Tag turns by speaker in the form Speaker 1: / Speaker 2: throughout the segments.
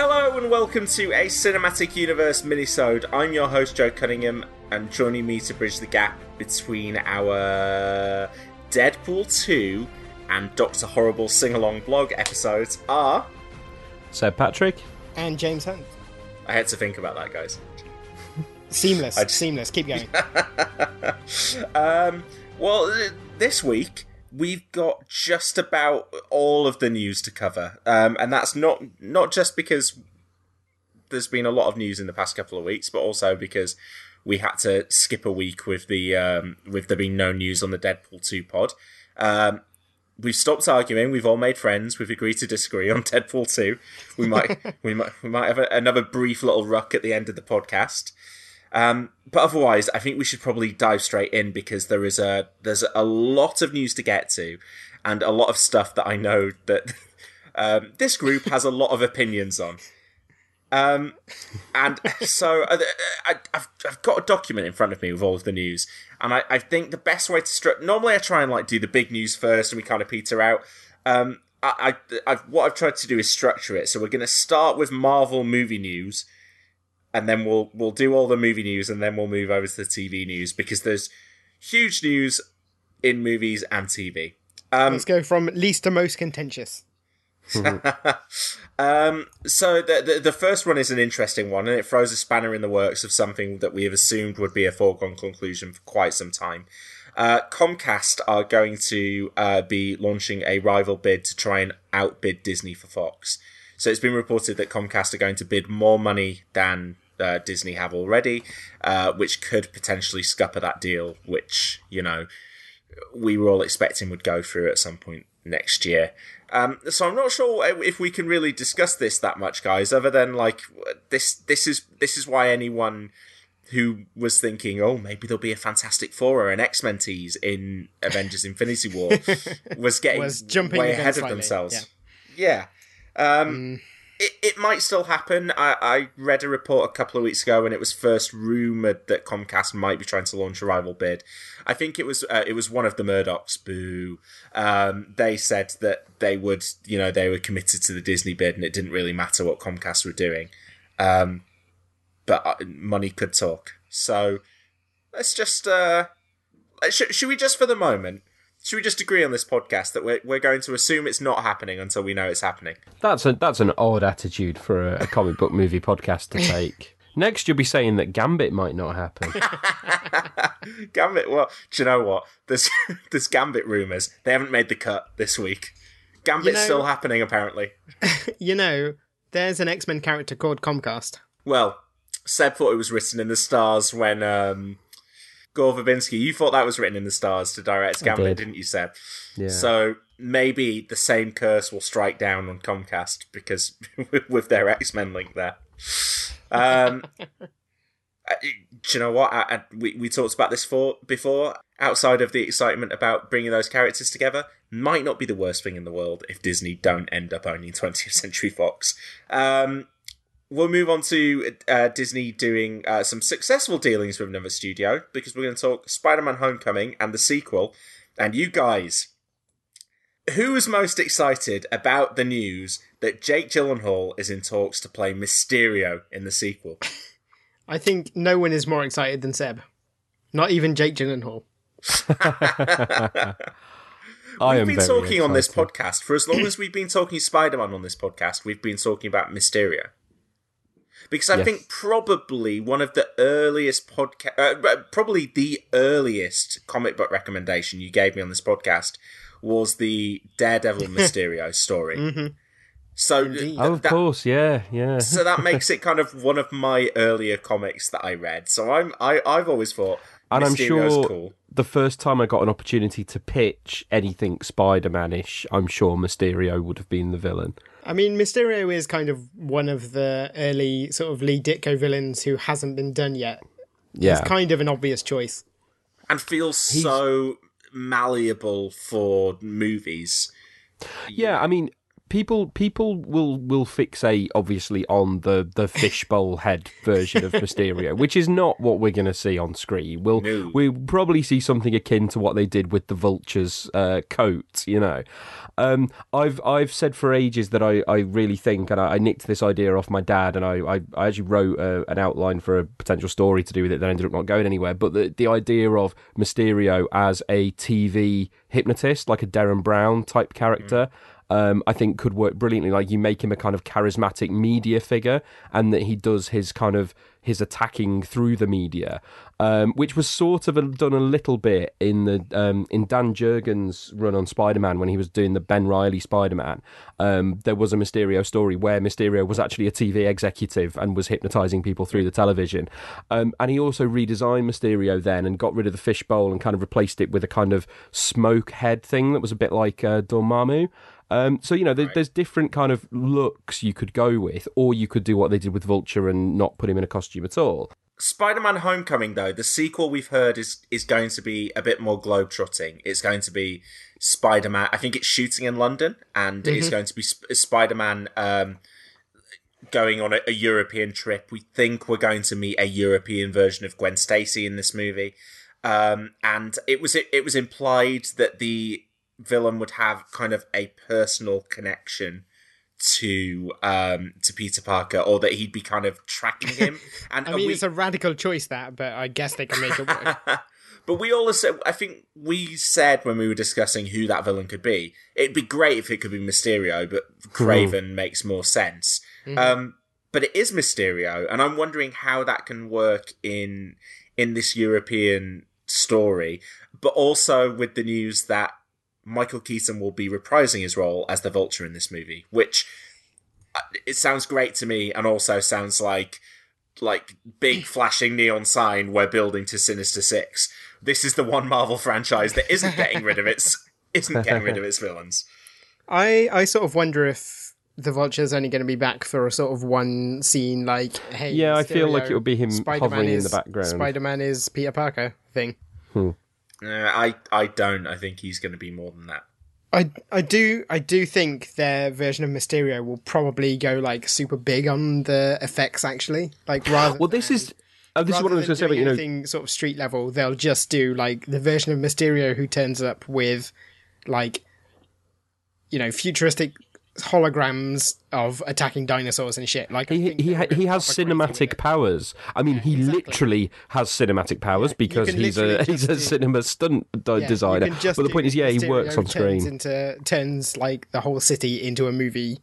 Speaker 1: Hello and welcome to a Cinematic Universe minisode. I'm your host Joe Cunningham, and joining me to bridge the gap between our Deadpool 2 and Doctor Horrible sing-along blog episodes are.
Speaker 2: Seb Patrick,
Speaker 3: and James Hunt.
Speaker 1: I had to think about that, guys.
Speaker 3: Seamless,
Speaker 1: I just-
Speaker 3: seamless. Keep going.
Speaker 1: Um, well, this week we've got just about all of the news to cover, um, and that's not not just because there's been a lot of news in the past couple of weeks, but also because we had to skip a week with the um, with there being no news on the Deadpool two pod. Um, we've stopped arguing. We've all made friends. We've agreed to disagree on Deadpool two. We might we might we might have a, another brief little ruck at the end of the podcast. Um, but otherwise, I think we should probably dive straight in because there is a there's a lot of news to get to, and a lot of stuff that I know that um, this group has a lot of opinions on. Um, and so uh, I, I've I've got a document in front of me with all of the news, and I, I think the best way to strip. normally I try and like do the big news first, and we kind of peter out. Um, I, I I've, what I've tried to do is structure it. So we're going to start with Marvel movie news, and then we'll we'll do all the movie news, and then we'll move over to the TV news because there's huge news in movies and TV. Um,
Speaker 3: Let's go from least to most contentious.
Speaker 1: um, so the, the the first one is an interesting one, and it throws a spanner in the works of something that we have assumed would be a foregone conclusion for quite some time. Uh, Comcast are going to uh, be launching a rival bid to try and outbid Disney for Fox. So it's been reported that Comcast are going to bid more money than uh, Disney have already, uh, which could potentially scupper that deal, which you know we were all expecting would go through at some point next year. Um, so I'm not sure if we can really discuss this that much, guys. Other than like this, this is this is why anyone who was thinking, oh, maybe there'll be a Fantastic Four or an X Men tease in Avengers: Infinity War was getting
Speaker 3: Was jumping
Speaker 1: way ahead of
Speaker 3: slightly,
Speaker 1: themselves. Yeah. Um, it, it might still happen. I, I read a report a couple of weeks ago when it was first rumored that Comcast might be trying to launch a rival bid. I think it was uh, it was one of the Murdochs. Boo. Um, they said that they would, you know, they were committed to the Disney bid, and it didn't really matter what Comcast were doing. Um, but uh, money could talk. So let's just uh, should, should we just for the moment. Should we just agree on this podcast that we're, we're going to assume it's not happening until we know it's happening?
Speaker 2: that's a that's an odd attitude for a, a comic book movie podcast to take. Next, you'll be saying that Gambit might not happen.
Speaker 1: Gambit. Well, do you know what? There's there's Gambit rumors. They haven't made the cut this week. Gambit's
Speaker 3: You know-
Speaker 1: still happening apparently.
Speaker 3: You know, there's an X Men character called Comcast.
Speaker 1: Well, Seb thought it was written in the stars when um, Gore Verbinski. You thought that was written in the stars to direct Gambit,
Speaker 2: did.
Speaker 1: didn't you, Seb?
Speaker 2: Yeah.
Speaker 1: So maybe the same curse will strike down on Comcast because with their X Men link there. Um, do you know what? I, I, we we talked about this for before. Outside of the excitement about bringing those characters together, might not be the worst thing in the world if Disney don't end up owning 20th Century Fox. Um, we'll move on to uh, Disney doing uh, some successful dealings with another studio because we're going to talk Spider-Man: Homecoming and the sequel. And you guys, who is most excited about the news that Jake Gyllenhaal is in talks to play Mysterio in the sequel?
Speaker 3: I think no one is more excited than Seb. Not even Jake Gyllenhaal.
Speaker 2: I
Speaker 1: We've
Speaker 2: am
Speaker 1: been
Speaker 2: very
Speaker 1: talking on this podcast for as long as we've been talking Spider-Man on this podcast. We've been talking about Mysterio because I
Speaker 2: Yes.
Speaker 1: think probably one of the earliest podcast, uh, probably the earliest comic book recommendation you gave me on this podcast was the Daredevil Mysterio story. So, th-
Speaker 2: Oh, of
Speaker 1: that-
Speaker 2: course, yeah, yeah.
Speaker 1: so that makes it kind of one of my earlier comics that I read. So I'm I I've always thought
Speaker 2: and I'm sure
Speaker 1: cool.
Speaker 2: the first time I got an opportunity to pitch anything Spider-Man-ish, I'm sure Mysterio would have been the villain.
Speaker 3: I mean, Mysterio is kind of one of the early sort of Lee Ditko villains who hasn't been done yet.
Speaker 2: Yeah,
Speaker 3: It's kind of an obvious choice.
Speaker 1: and feels so malleable for movies.
Speaker 2: yeah. I mean, people people will will fixate obviously on the the fishbowl head version of Mysterio, which is not what we're going to see on screen. We'll
Speaker 1: No.
Speaker 2: we probably see something akin to what they did with the Vulture's uh, coat. You know, um, I've I've said for ages that I, I really think, and I, I nicked this idea off my dad, and I I, I actually wrote uh an outline for a potential story to do with it that ended up not going anywhere. But the the idea of Mysterio as a TV hypnotist, like a Derren Brown type character. Um, I think could work brilliantly. Like you make him a kind of charismatic media figure, and that he does his kind of his attacking through the media, um, which was sort of a, done a little bit in the um, in Dan Jurgens' run on Spider Man when he was doing the Ben Reilly Spider Man. Um, there was a Mysterio story where Mysterio was actually a TV executive and was hypnotizing people through the television, um, and he also redesigned Mysterio then and got rid of the fishbowl and kind of replaced it with a kind of smoke head thing that was a bit like uh, Dormammu. Um, so you know, there, there's different kind of looks you could go with, or you could do what they did with Vulture and not put him in a costume at all.
Speaker 1: Spider-Man: Homecoming, though the sequel we've heard is is going to be a bit more globe-trotting. It's going to be Spider-Man. I think it's shooting in London, and it's going to be Sp- Spider-Man um, going on a, a European trip. We think we're going to meet a European version of Gwen Stacy in this movie, um, and it was it, it was implied that the villain would have kind of a personal connection to um to Peter Parker or that he'd be kind of tracking him. And
Speaker 3: I mean,
Speaker 1: we,
Speaker 3: it's a radical choice that, but I guess they can make it work.
Speaker 1: but we all said I think we said when we were discussing who that villain could be it'd be great if it could be Mysterio but Kraven makes more sense. Um but it is Mysterio and I'm wondering how that can work in in this European story but also with the news that Michael Keaton will be reprising his role as the Vulture in this movie, which uh, it sounds great to me, and also sounds like like big flashing neon sign we're building to Sinister Six. This is the one Marvel franchise that isn't getting rid of its isn't getting rid of its villains.
Speaker 3: I I sort of wonder if the Vulture's only going to be back for a sort of one scene, like hey,
Speaker 2: Yeah, I feel like it would be him
Speaker 3: Spider-Man
Speaker 2: hovering in the background.
Speaker 3: Spider-Man is Peter Parker thing.
Speaker 1: Uh, I I don't. I think he's going to be more than that.
Speaker 3: I I do I do think their version of Mysterio will probably go like super big on the effects actually, like rather.
Speaker 2: Well, this
Speaker 3: than-
Speaker 2: is oh, this is
Speaker 3: rather
Speaker 2: what I was going to say. But you know,
Speaker 3: anything sort of street level, they'll just do like the version of Mysterio who turns up with like you know futuristic holograms of attacking dinosaurs and shit. Like
Speaker 2: he he ha- he has
Speaker 3: proper crazy with
Speaker 2: cinematic powers. I mean, he
Speaker 3: exactly.
Speaker 2: literally has cinematic powers because he's a he's a
Speaker 3: do-
Speaker 2: cinema stunt d-
Speaker 3: Yeah,
Speaker 2: designer. But the point is, yeah, he works on
Speaker 3: turns
Speaker 2: screen.
Speaker 3: Into turns like the whole city into a movie.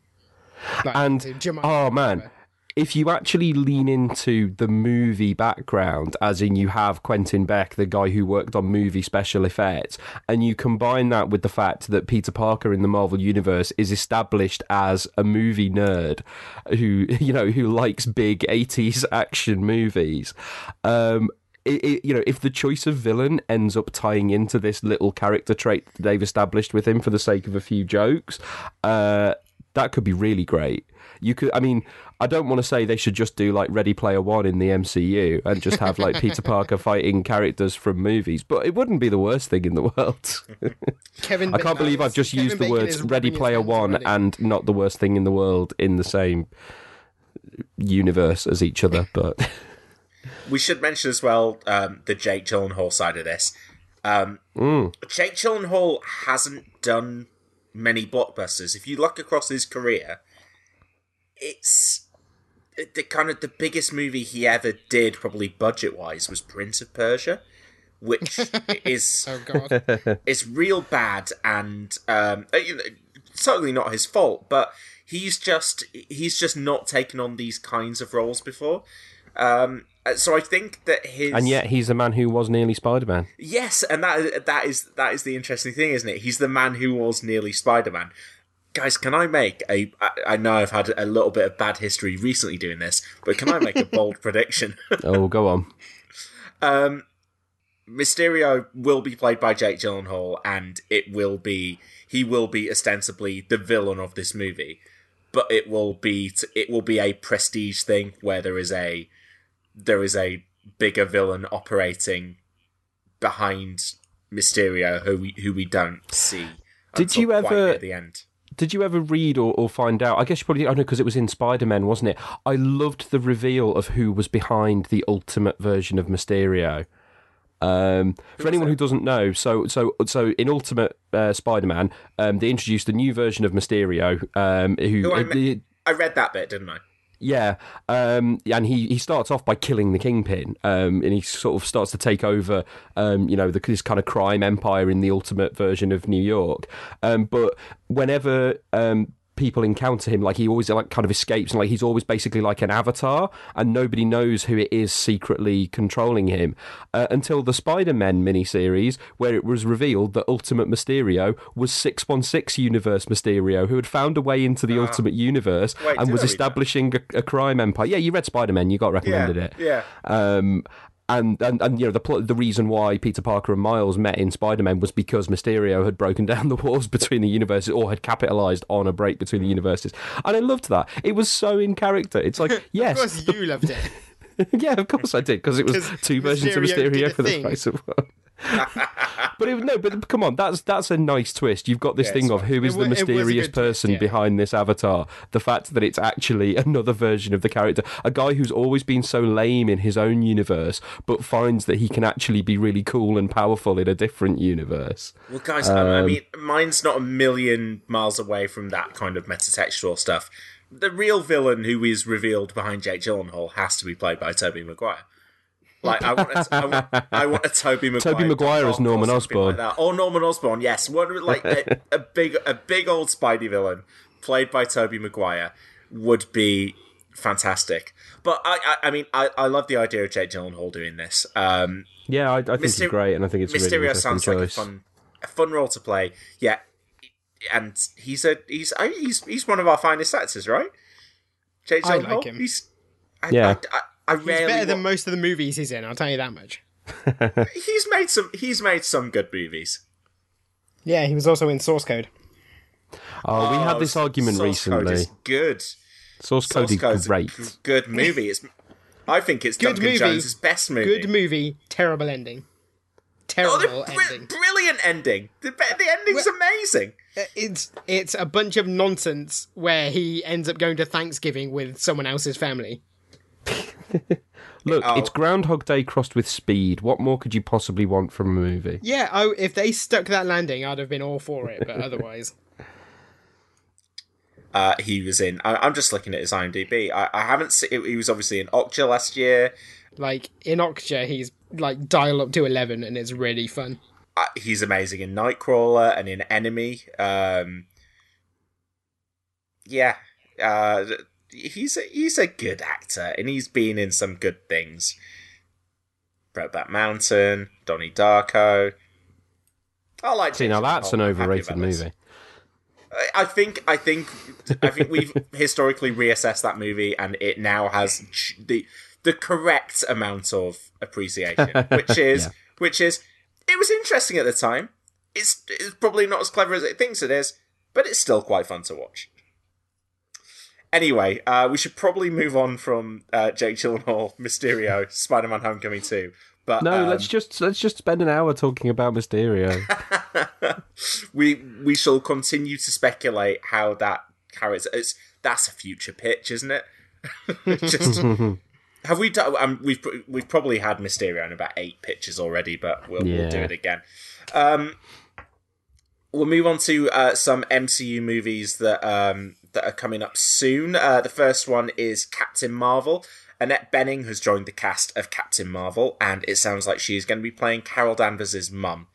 Speaker 3: Like,
Speaker 2: and oh man. If you actually lean into the movie background as in you have quentin beck the guy who worked on movie special effects and you combine that with the fact that peter parker in the marvel universe is established as a movie nerd who you know who likes big 80s action movies um it, it, you know, if the choice of villain ends up tying into this little character trait that they've established with him for the sake of a few jokes, uh, that could be really great. You could, I mean, I don't want to say they should just do like Ready Player One in the MCU and just have like Peter Parker fighting characters from movies, but it wouldn't be the worst thing in the world.
Speaker 3: Kevin
Speaker 2: I can't believe I've just
Speaker 3: Kevin
Speaker 2: used the words Ready Player One
Speaker 3: already.
Speaker 2: and not the worst thing in the world in the same universe as each other, but.
Speaker 1: We should mention as well um, the Jake Gyllenhaal side of this. Um, Jake Gyllenhaal hasn't done many blockbusters. If you look across his career, it's the kind of the biggest movie he ever did, probably budget wise, was Prince of Persia, which is
Speaker 3: Oh god.
Speaker 1: is real bad and um, uh, you know, certainly not his fault, but he's just he's just not taken on these kinds of roles before. Um, uh, so I think that his
Speaker 2: And yet he's the man who was nearly Spider Man.
Speaker 1: Yes, and that that is that is the interesting thing, isn't it? He's the man who was nearly Spider Man. Guys, can I make a? I, I know I've had a little bit of bad history recently doing this, but can I make a bold prediction?
Speaker 2: Oh, go on.
Speaker 1: Um, Mysterio will be played by Jake Gyllenhaal, and it will be he will be ostensibly the villain of this movie, but it will be t- it will be a prestige thing where there is a there is a bigger villain operating behind Mysterio who we who we don't see.
Speaker 2: Did you ever-
Speaker 1: near the end?
Speaker 2: Did you ever read or, or find out? I guess you probably. I know because it was in Spider Man, wasn't it? I loved the reveal of who was behind the ultimate version of Mysterio. Um, for anyone who doesn't know, so so so in Ultimate uh, Spider Man, um, they introduced a new version of Mysterio. Um, who,
Speaker 1: Who I
Speaker 2: uh,
Speaker 1: me- I read that bit, didn't I?
Speaker 2: Yeah, um, and he, he starts off by killing the kingpin, um, and he sort of starts to take over, um, you know, the, this kind of crime empire in the ultimate version of New York. Um, but whenever um, people encounter him, like he always like kind of escapes, and like he's always basically like an avatar, and nobody knows who it is secretly controlling him uh, until the Spider-Man miniseries, where it was revealed that Ultimate Mysterio was six one six Universe Mysterio, who had found a way into the Ultimate Universe
Speaker 1: Wait,
Speaker 2: and was
Speaker 1: I read that?
Speaker 2: establishing a, a crime empire. Yeah, you read Spider Man, you got recommended it.
Speaker 1: yeah.
Speaker 2: Um, and, and and you know the pl- the reason why Peter Parker and Miles met in Spider Man was because Mysterio had broken down the walls between the universes or had capitalized on a break between the universes, and I loved that. It was so in character. It's like
Speaker 3: Of
Speaker 2: yes,
Speaker 3: course you loved it.
Speaker 2: yeah, of course I did because it was two versions of
Speaker 3: Mysterio
Speaker 2: Mysterio for the
Speaker 3: thing.
Speaker 2: price of one. But it, no, but come on, that's that's a nice twist. You've got this
Speaker 1: Yeah,
Speaker 2: thing of who is
Speaker 3: It
Speaker 2: the
Speaker 3: wa- it was a
Speaker 2: mysterious
Speaker 3: good twist,
Speaker 2: person
Speaker 3: yeah.
Speaker 2: behind this avatar. The fact that it's actually another version of the character, a guy who's always been so lame in his own universe, but finds that he can actually be really cool and powerful in a different universe.
Speaker 1: Well, guys, um, I mean, mine's not a million miles away from that kind of metatextual stuff. The real villain who is revealed behind Jake Gyllenhaal has to be played by Tobey Maguire. Like, I want a, I want, I want a Tobey Maguire.
Speaker 2: Tobey Maguire as
Speaker 1: Ock or
Speaker 2: Norman Osborn.
Speaker 1: Like. Or Norman Osborn, yes. One, like a, a big, a big old Spidey villain played by Tobey Maguire would be fantastic. But I, I, I mean, I, I love the idea of Jake Gyllenhaal doing this. Um,
Speaker 2: Yeah, I, I think
Speaker 1: Myster-
Speaker 2: it's great, and I think it's a really
Speaker 1: Mysterio sounds
Speaker 2: choice.
Speaker 1: like a fun, a fun role to play. Yeah, and he's a he's he's he's one of our finest actors, right? Jake
Speaker 3: I
Speaker 1: Gyllenhaal?
Speaker 3: like him.
Speaker 1: He's I,
Speaker 2: Yeah.
Speaker 1: I, I, I
Speaker 3: He's
Speaker 1: rarely
Speaker 3: better than most of the movies he's in. I'll tell you that much.
Speaker 1: he's made some he's made some good movies.
Speaker 3: Yeah, he was also in Source Code.
Speaker 2: Oh, we had
Speaker 1: Oh,
Speaker 2: this argument
Speaker 1: Source Code
Speaker 2: recently.
Speaker 1: is good.
Speaker 2: Source Code
Speaker 1: Source
Speaker 2: is
Speaker 1: Code's a
Speaker 2: great.
Speaker 1: good movie. It's I think it's
Speaker 3: Good
Speaker 1: Duncan
Speaker 3: movie.
Speaker 1: Jones's best movie.
Speaker 3: Good movie, terrible ending.
Speaker 1: Oh,
Speaker 3: Terrible
Speaker 1: the br-
Speaker 3: ending.
Speaker 1: brilliant ending. The, the ending's amazing.
Speaker 3: Uh, it's it's a bunch of nonsense where he ends up going to Thanksgiving with someone else's family.
Speaker 2: Look,
Speaker 1: Oh.
Speaker 2: it's Groundhog Day crossed with speed. What more could you possibly want from a movie?
Speaker 3: Yeah, I, if they stuck that landing, I'd have been all for it. But otherwise,
Speaker 1: uh, he was in. I, I'm just looking at his IMDb. I, I haven't seen. He was obviously in Okja last year.
Speaker 3: like in Okja, he's like dial up to eleven, and it's really fun.
Speaker 1: Uh, he's amazing in Nightcrawler and in Enemy. Um, yeah, uh, he's a, he's a good actor, and he's been in some good things. Brokeback Mountain, Donnie Darko. I like.
Speaker 2: See, now that's an
Speaker 1: Gyllenhaal. I'm happy
Speaker 2: overrated movie.
Speaker 1: I- I think I think I think we've historically reassessed that movie, and it now has the the correct amount of appreciation, which is
Speaker 2: Yeah.
Speaker 1: which is it was interesting at the time. It's it's probably not as clever as it thinks it is, but it's still quite fun to watch. Anyway, uh, we should probably move on from uh, Jake Gyllenhaal, Mysterio, Spider-Man: Homecoming 2. But
Speaker 2: No,
Speaker 1: um,
Speaker 2: let's just let's just spend an hour talking about Mysterio.
Speaker 1: we we shall continue to speculate how that character. It's that's a future pitch, isn't it? Just have we done? Um, we've we've probably had Mysterio in about eight pitches already, but we'll, we'll do it again. Um, we'll move on to uh, some MCU movies that um, that are coming up soon. Uh, the first one is Captain Marvel. Annette Bening has joined the cast of Captain Marvel, and it sounds like she's going to be playing Carol Danvers' mum.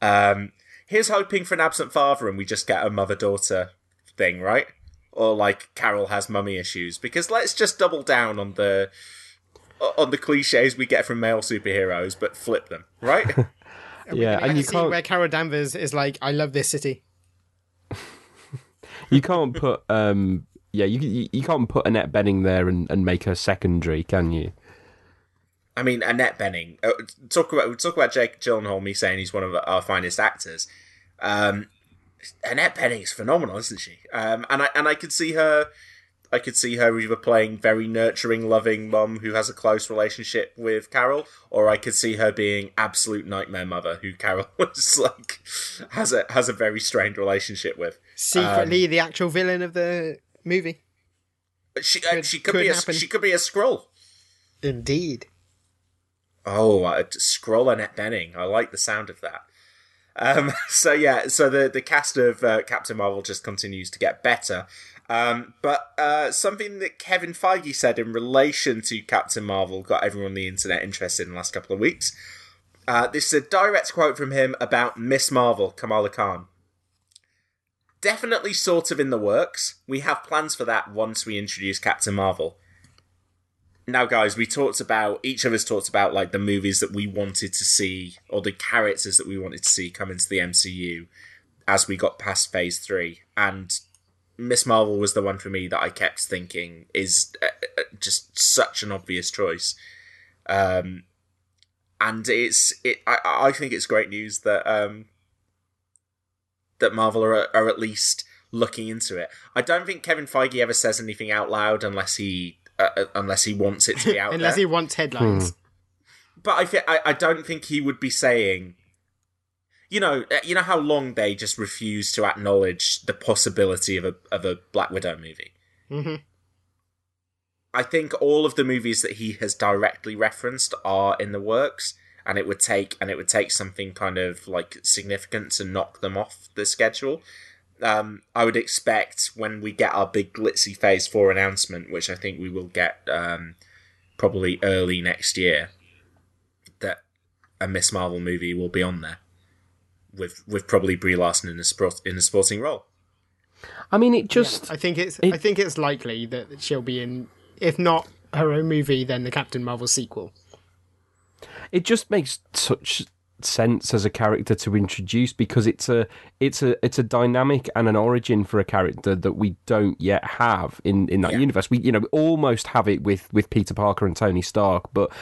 Speaker 1: Um, here's hoping for an absent father, and we just get a mother daughter thing, right? Or like Carol has mummy issues, because let's just double down on the on the cliches we get from male superheroes, but flip them, right?
Speaker 2: yeah, and you
Speaker 3: see
Speaker 2: can't
Speaker 3: where Carol Danvers is like, I love this city.
Speaker 2: You can't put um yeah you you, you can't put Annette Bening there and, and make her secondary, can you?
Speaker 1: I mean, Annette Bening. Uh, talk about we talk about Jake Gyllenhaal. Me saying he's one of our finest actors. Um, Annette Bening is phenomenal, isn't she? Um, and I and I could see her. I could see her either playing very nurturing, loving mum who has a close relationship with Carol, or I could see her being absolute nightmare mother who Carol was like has a has a very strained relationship with.
Speaker 3: Secretly, the actual villain of the movie.
Speaker 1: But she uh,
Speaker 3: Could-
Speaker 1: she could,
Speaker 3: could
Speaker 1: be a, she could be a Skrull.
Speaker 3: Indeed.
Speaker 1: Oh, uh, Skrull Annette Bening. I like the sound of that. Um, so yeah, so the the cast of uh, Captain Marvel just continues to get better. Um, but uh, something that Kevin Feige said in relation to Captain Marvel got everyone on the internet interested in the last couple of weeks. Uh, this is a direct quote from him about Miss Marvel, Kamala Khan. Definitely sort of in the works. We have plans for that once we introduce Captain Marvel. Now guys we talked about each of us talked about like the movies that we wanted to see or the characters that we wanted to see come into the mcu as we got past phase three. And miss marvel was the one for me that i kept thinking is uh, uh, just such an obvious choice. Um and it's it i, I think it's great news that um that marvel are, are at least looking into it i don't think kevin feige ever says anything out loud unless he uh, uh, unless he wants it to be out
Speaker 3: Unless
Speaker 1: there.
Speaker 3: he wants headlines.
Speaker 1: But I, thi- I I don't think he would be saying. You know, uh, you know how long they just refuse to acknowledge the possibility of a of a Black Widow movie.
Speaker 3: Mhm.
Speaker 1: I think all of the movies that he has directly referenced are in the works, and it would take and it would take something kind of like significant to knock them off the schedule. Um, I would expect when we get our big glitzy Phase Four announcement, which I think we will get um, probably early next year, that a Miss Marvel movie will be on there with with probably Brie Larson in a sport, in a sporting role.
Speaker 2: I mean, it just
Speaker 3: I think it's
Speaker 2: It-
Speaker 3: I think it's likely that she'll be in if not her own movie, then the Captain Marvel sequel.
Speaker 2: It just makes such sense as a character to introduce because it's a it's a it's a dynamic and an origin for a character that we don't yet have in in that
Speaker 1: Yeah.
Speaker 2: universe we you know almost have it with with Peter Parker and Tony Stark but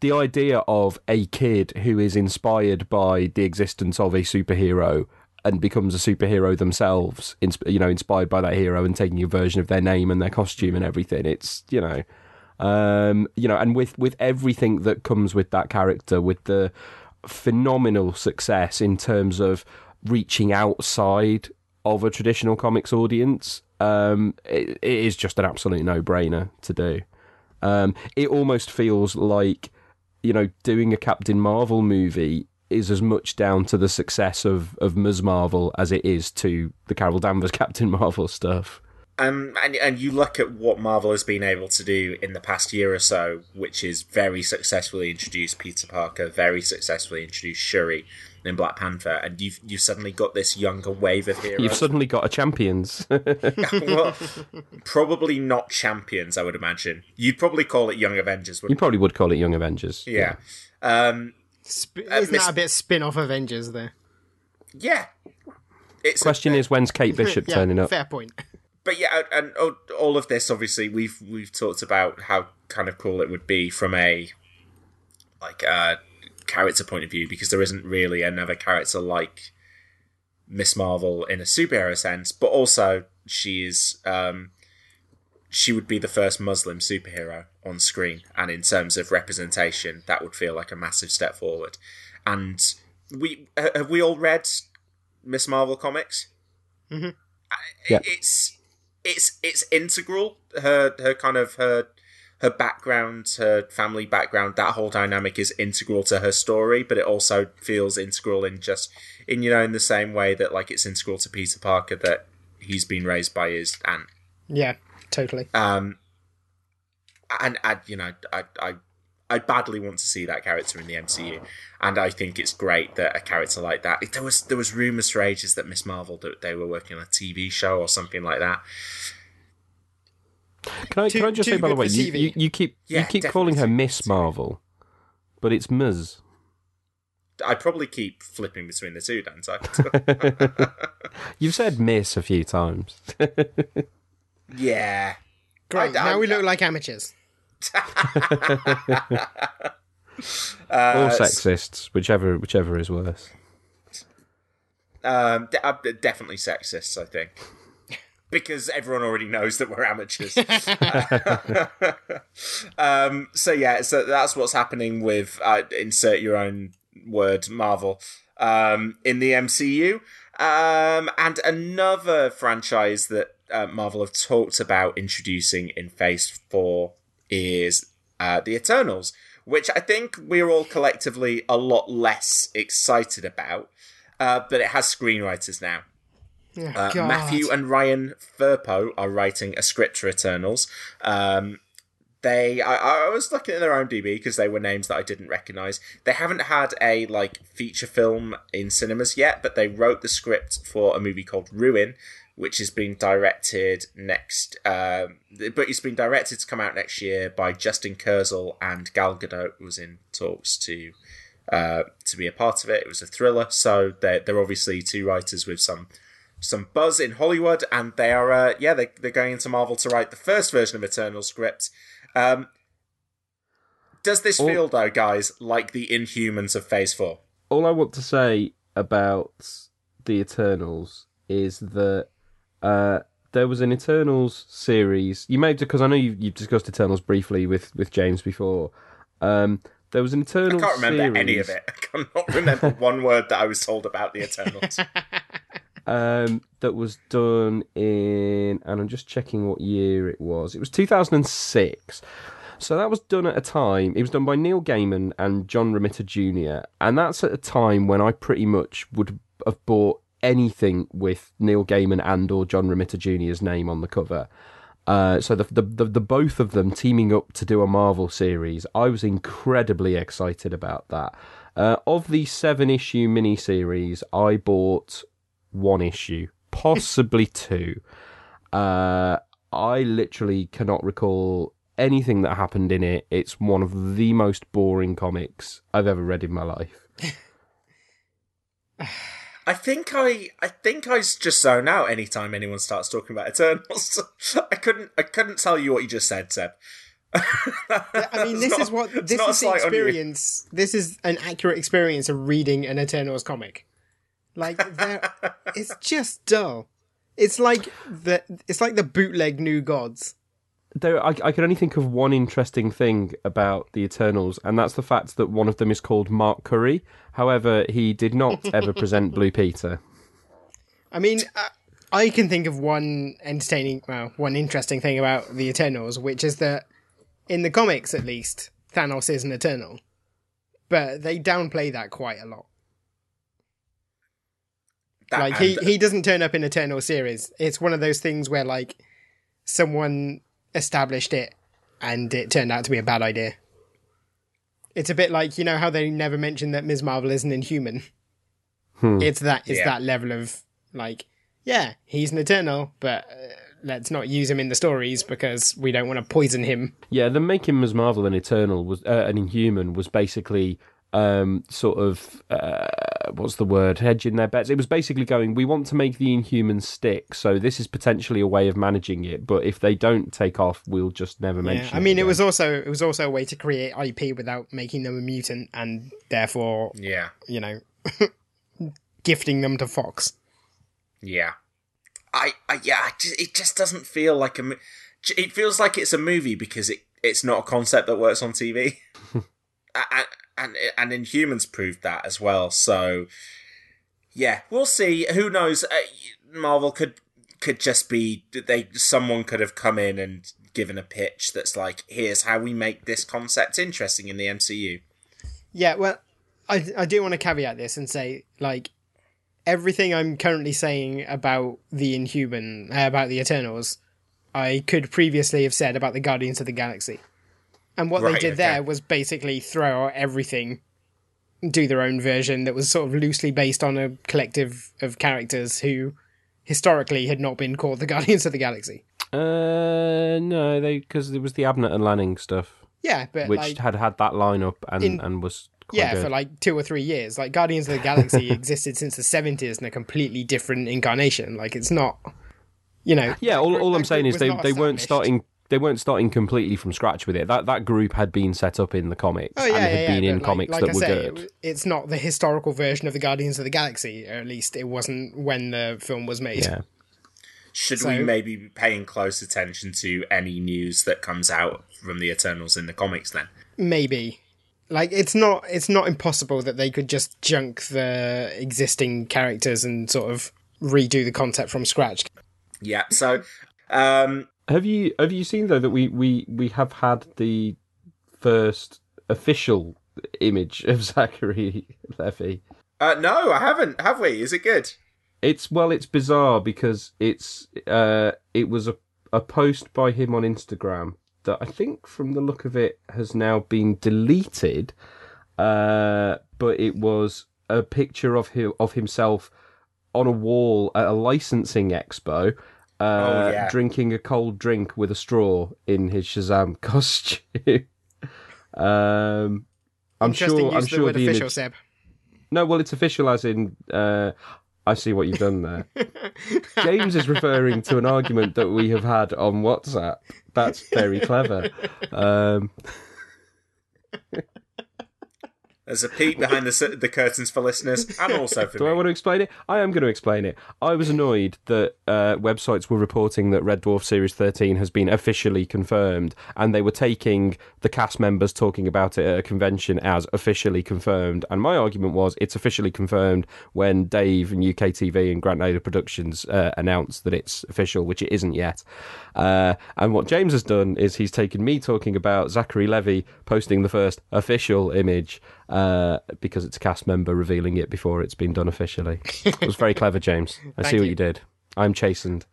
Speaker 2: the idea of a kid who is inspired by the existence of a superhero and becomes a superhero themselves you know inspired by that hero and taking a version of their name and their costume and everything it's you know um, you know, and with with everything that comes with that character, with the phenomenal success in terms of reaching outside of a traditional comics audience, um, it, it is just an absolute no brainer to do. Um, it almost feels like you know doing a Captain Marvel movie is as much down to the success of of Ms. Marvel as it is to the Carol Danvers Captain Marvel stuff.
Speaker 1: Um, and and you look at what Marvel has been able to do in the past year or so, which is very successfully introduced Peter Parker, very successfully introduced Shuri in Black Panther, and you've you've suddenly got this younger wave of heroes.
Speaker 2: You've suddenly got a champions.
Speaker 1: well, probably not champions, I would imagine. You'd probably call it Young Avengers,
Speaker 2: you probably would call it Young Avengers.
Speaker 1: you? Yeah. Um,
Speaker 3: Sp-
Speaker 1: Uh,
Speaker 3: isn't
Speaker 1: Miss-
Speaker 3: that a bit spin off Avengers there?
Speaker 1: yeah. It's a-
Speaker 2: Question is, when's Kate Bishop
Speaker 3: yeah,
Speaker 2: turning up?
Speaker 3: fair point.
Speaker 1: But yeah, and all of this, obviously, we've we've talked about how kind of cool it would be from a like uh, character point of view, because there isn't really another character like Miss Marvel in a superhero sense, but also she is um, she would be the first Muslim superhero on screen, and in terms of representation, that would feel like a massive step forward. And we have we all read Miss Marvel comics?
Speaker 3: Mm-hmm.
Speaker 2: Yeah.
Speaker 1: It's it's it's integral. Her her kind of her her background, her family background, that whole dynamic is integral to her story, but it also feels integral in just in you know in the same way that like it's integral to Peter Parker that he's been raised by his aunt
Speaker 3: Yeah, totally.
Speaker 1: Um, and, and you know, I, I I badly want to see that character in the MCU, and I think it's great that a character like that. There was there was rumors for ages that Miss Marvel that they were working on a TV show or something like that.
Speaker 2: Can I,
Speaker 3: Too-
Speaker 2: can I just say, by the way, you, you, you keep
Speaker 1: Yeah,
Speaker 2: you keep calling her Miss. Marvel, but it's Ms.
Speaker 1: I probably keep flipping between the two, don't I?
Speaker 2: You've said Miss a few times.
Speaker 1: yeah.
Speaker 3: Great.
Speaker 1: I- I-
Speaker 3: now we look like amateurs.
Speaker 2: or sexists, whichever whichever is worse.
Speaker 1: Um, de- uh, definitely sexist, I think. Because everyone already knows that we're amateurs. um, so yeah, so that's what's happening with uh, insert your own word Marvel um, in the MCU, um, and another franchise that uh, Marvel have talked about introducing in Phase Four is uh, the Eternals, which I think we're all collectively a lot less excited about. Uh, but it has screenwriters now.
Speaker 3: Oh,
Speaker 1: Uh, Matthew and Ryan Firpo are writing a script for Eternals. Um, they, I, I was looking at their own DB because they were names that I didn't recognize. They haven't had a like feature film in cinemas yet, but they wrote the script for a movie called Ruin, which has been directed next. Um, but it's been directed to come out next year by Justin Kurzel and Gal Gadot was in talks to uh, to be a part of it. It was a thriller, so they're they're obviously two writers with some some buzz in Hollywood, and they are uh, yeah they they're going into Marvel to write the first version of Eternal script. Um, does this
Speaker 2: All-
Speaker 1: feel though, guys, like the Inhumans of Phase Four?
Speaker 2: All I want to say about the Eternals is that uh, there was an Eternals series. You may because I know you've, you've discussed Eternals briefly with with James before. Um, there was an Eternals.
Speaker 1: I can't remember
Speaker 2: series,
Speaker 1: any of it. I cannot remember one word that I was told about the Eternals.
Speaker 2: um, that was done in, and I'm just checking what year it was. It was 2006. So that was done at a time. It was done by Neil Gaiman and John Romita Jr. And that's at a time when I pretty much would have bought anything with Neil Gaiman and or John Romita Jr.'s name on the cover. Uh, so the, the the the both of them teaming up to do a Marvel series, I was incredibly excited about that. Uh, of the seven issue miniseries, I bought one issue, possibly two. Uh, I literally cannot recall anything that happened in it. It's one of the most boring comics I've ever read in my life.
Speaker 1: I think I, I think I just zone out anytime anyone starts talking about Eternals. I couldn't, I couldn't tell you what you just said, Seb.
Speaker 3: I mean, this
Speaker 1: not-
Speaker 3: is what this is the
Speaker 1: slight on you.
Speaker 3: experience. This is an accurate experience of reading an Eternals comic. Like, it's just dull. It's like the it's like the bootleg New Gods.
Speaker 2: There, I, I can only think of one interesting thing about the Eternals, and that's the fact that one of them is called Mark Curry. However, he did not ever present Blue Peter.
Speaker 3: I mean, uh, I can think of one entertaining, well, one interesting thing about the Eternals, which is that in the comics, at least, Thanos is an Eternal, but they downplay that quite a lot.
Speaker 1: That-
Speaker 3: like he he doesn't turn up in Eternal series. It's one of those things where like someone established it and it turned out to be a bad idea. It's a bit like you know how they never mentioned that Ms. Marvel is an Inhuman. It's that it's
Speaker 1: Yeah.
Speaker 3: that level of like yeah he's an Eternal, but uh, let's not use him in the stories because we don't want to poison him.
Speaker 2: Yeah, the making Ms. Marvel an Eternal was uh, an Inhuman was basically um, sort of uh, what's the word hedging their bets. It was basically going, we want to make the Inhumans stick, so this is potentially a way of managing it. But if they don't take off, we'll just never mention.
Speaker 3: Yeah, I mean it
Speaker 2: again.
Speaker 3: was also it was also a way to create IP without making them a mutant and therefore
Speaker 1: yeah,
Speaker 3: you know gifting them to Fox.
Speaker 1: yeah. I, I yeah, I ju- it just doesn't feel like a. It feels like it's a movie because it it's not a concept that works on TV. and, and and Inhumans proved that as well. So yeah, we'll see. Who knows? Uh, Marvel could could just be they. Someone could have come in and given a pitch that's like, here's how we make this concept interesting in the MCU.
Speaker 3: Yeah, well, I I do want to caveat this and say like everything I'm currently saying about the Inhuman uh, about the Eternals I could previously have said about the Guardians of the Galaxy. And what they
Speaker 1: Right,
Speaker 3: did
Speaker 1: okay.
Speaker 3: there was basically throw out everything, do their own version that was sort of loosely based on a collective of characters who historically had not been called the Guardians of the Galaxy.
Speaker 2: Uh, no, they because it was the Abnett and Lanning stuff,
Speaker 3: Yeah, but
Speaker 2: which
Speaker 3: like,
Speaker 2: had had that lineup and
Speaker 3: In-
Speaker 2: and was quite
Speaker 3: yeah,
Speaker 2: good.
Speaker 3: for like two or three years. Like Guardians of the Galaxy existed since the seventies in a completely different incarnation. Like it's not, you know.
Speaker 2: Yeah, all, all I'm saying is
Speaker 3: was
Speaker 2: they,
Speaker 3: not
Speaker 2: they weren't starting they weren't starting completely from scratch with it. That that group had been set up in the comics
Speaker 3: Oh yeah,
Speaker 2: and had
Speaker 3: yeah, yeah.
Speaker 2: been in
Speaker 3: like-
Speaker 2: comics
Speaker 3: like,
Speaker 2: that
Speaker 3: I
Speaker 2: were
Speaker 3: say,
Speaker 2: good.
Speaker 3: it's not the historical version of the Guardians of the Galaxy. Or at least it wasn't when the film was made.
Speaker 2: Yeah.
Speaker 1: Should
Speaker 3: So-
Speaker 1: we maybe be paying close attention to any news that comes out from the Eternals in the comics then?
Speaker 3: Maybe. Like it's not it's not impossible that they could just junk the existing characters and sort of redo the concept from scratch.
Speaker 1: Yeah, so um
Speaker 2: Have you have you seen though that we, we, we have had the first official image of Zachary Levi?
Speaker 1: uh no, I haven't, have we? Is it good?
Speaker 2: It's well, it's bizarre because it's uh, it was a a post by him on Instagram that I think, from the look of it, has now been deleted. Uh, but it was a picture of him of himself on a wall at a licensing expo, uh,
Speaker 1: Oh, yeah.
Speaker 2: drinking a cold drink with a straw in his Shazam costume. um, I'm sure. I'm
Speaker 3: the
Speaker 2: sure
Speaker 3: word
Speaker 2: the
Speaker 3: official,
Speaker 2: image.
Speaker 3: Seb.
Speaker 2: No, well, it's official as in. Uh, I see what you've done there. James is referring to an argument that we have had on WhatsApp. That's very clever. Um,
Speaker 1: There's a peek behind the the curtains for listeners, and also for
Speaker 2: do
Speaker 1: me.
Speaker 2: I want to explain it? I am going to explain it. I was annoyed that uh, websites were reporting that Red Dwarf Series 13 has been officially confirmed, and they were taking the cast members talking about it at a convention as officially confirmed. And my argument was it's officially confirmed when Dave and UK TV and Grant Naylor Productions uh, announced that it's official, which it isn't yet. Uh, and what James has done is he's taken me talking about Zachary Levi posting the first official image uh, because it's a cast member revealing it before it's been done officially. It was very clever, James. I see what
Speaker 3: you.
Speaker 2: you did. I'm chastened.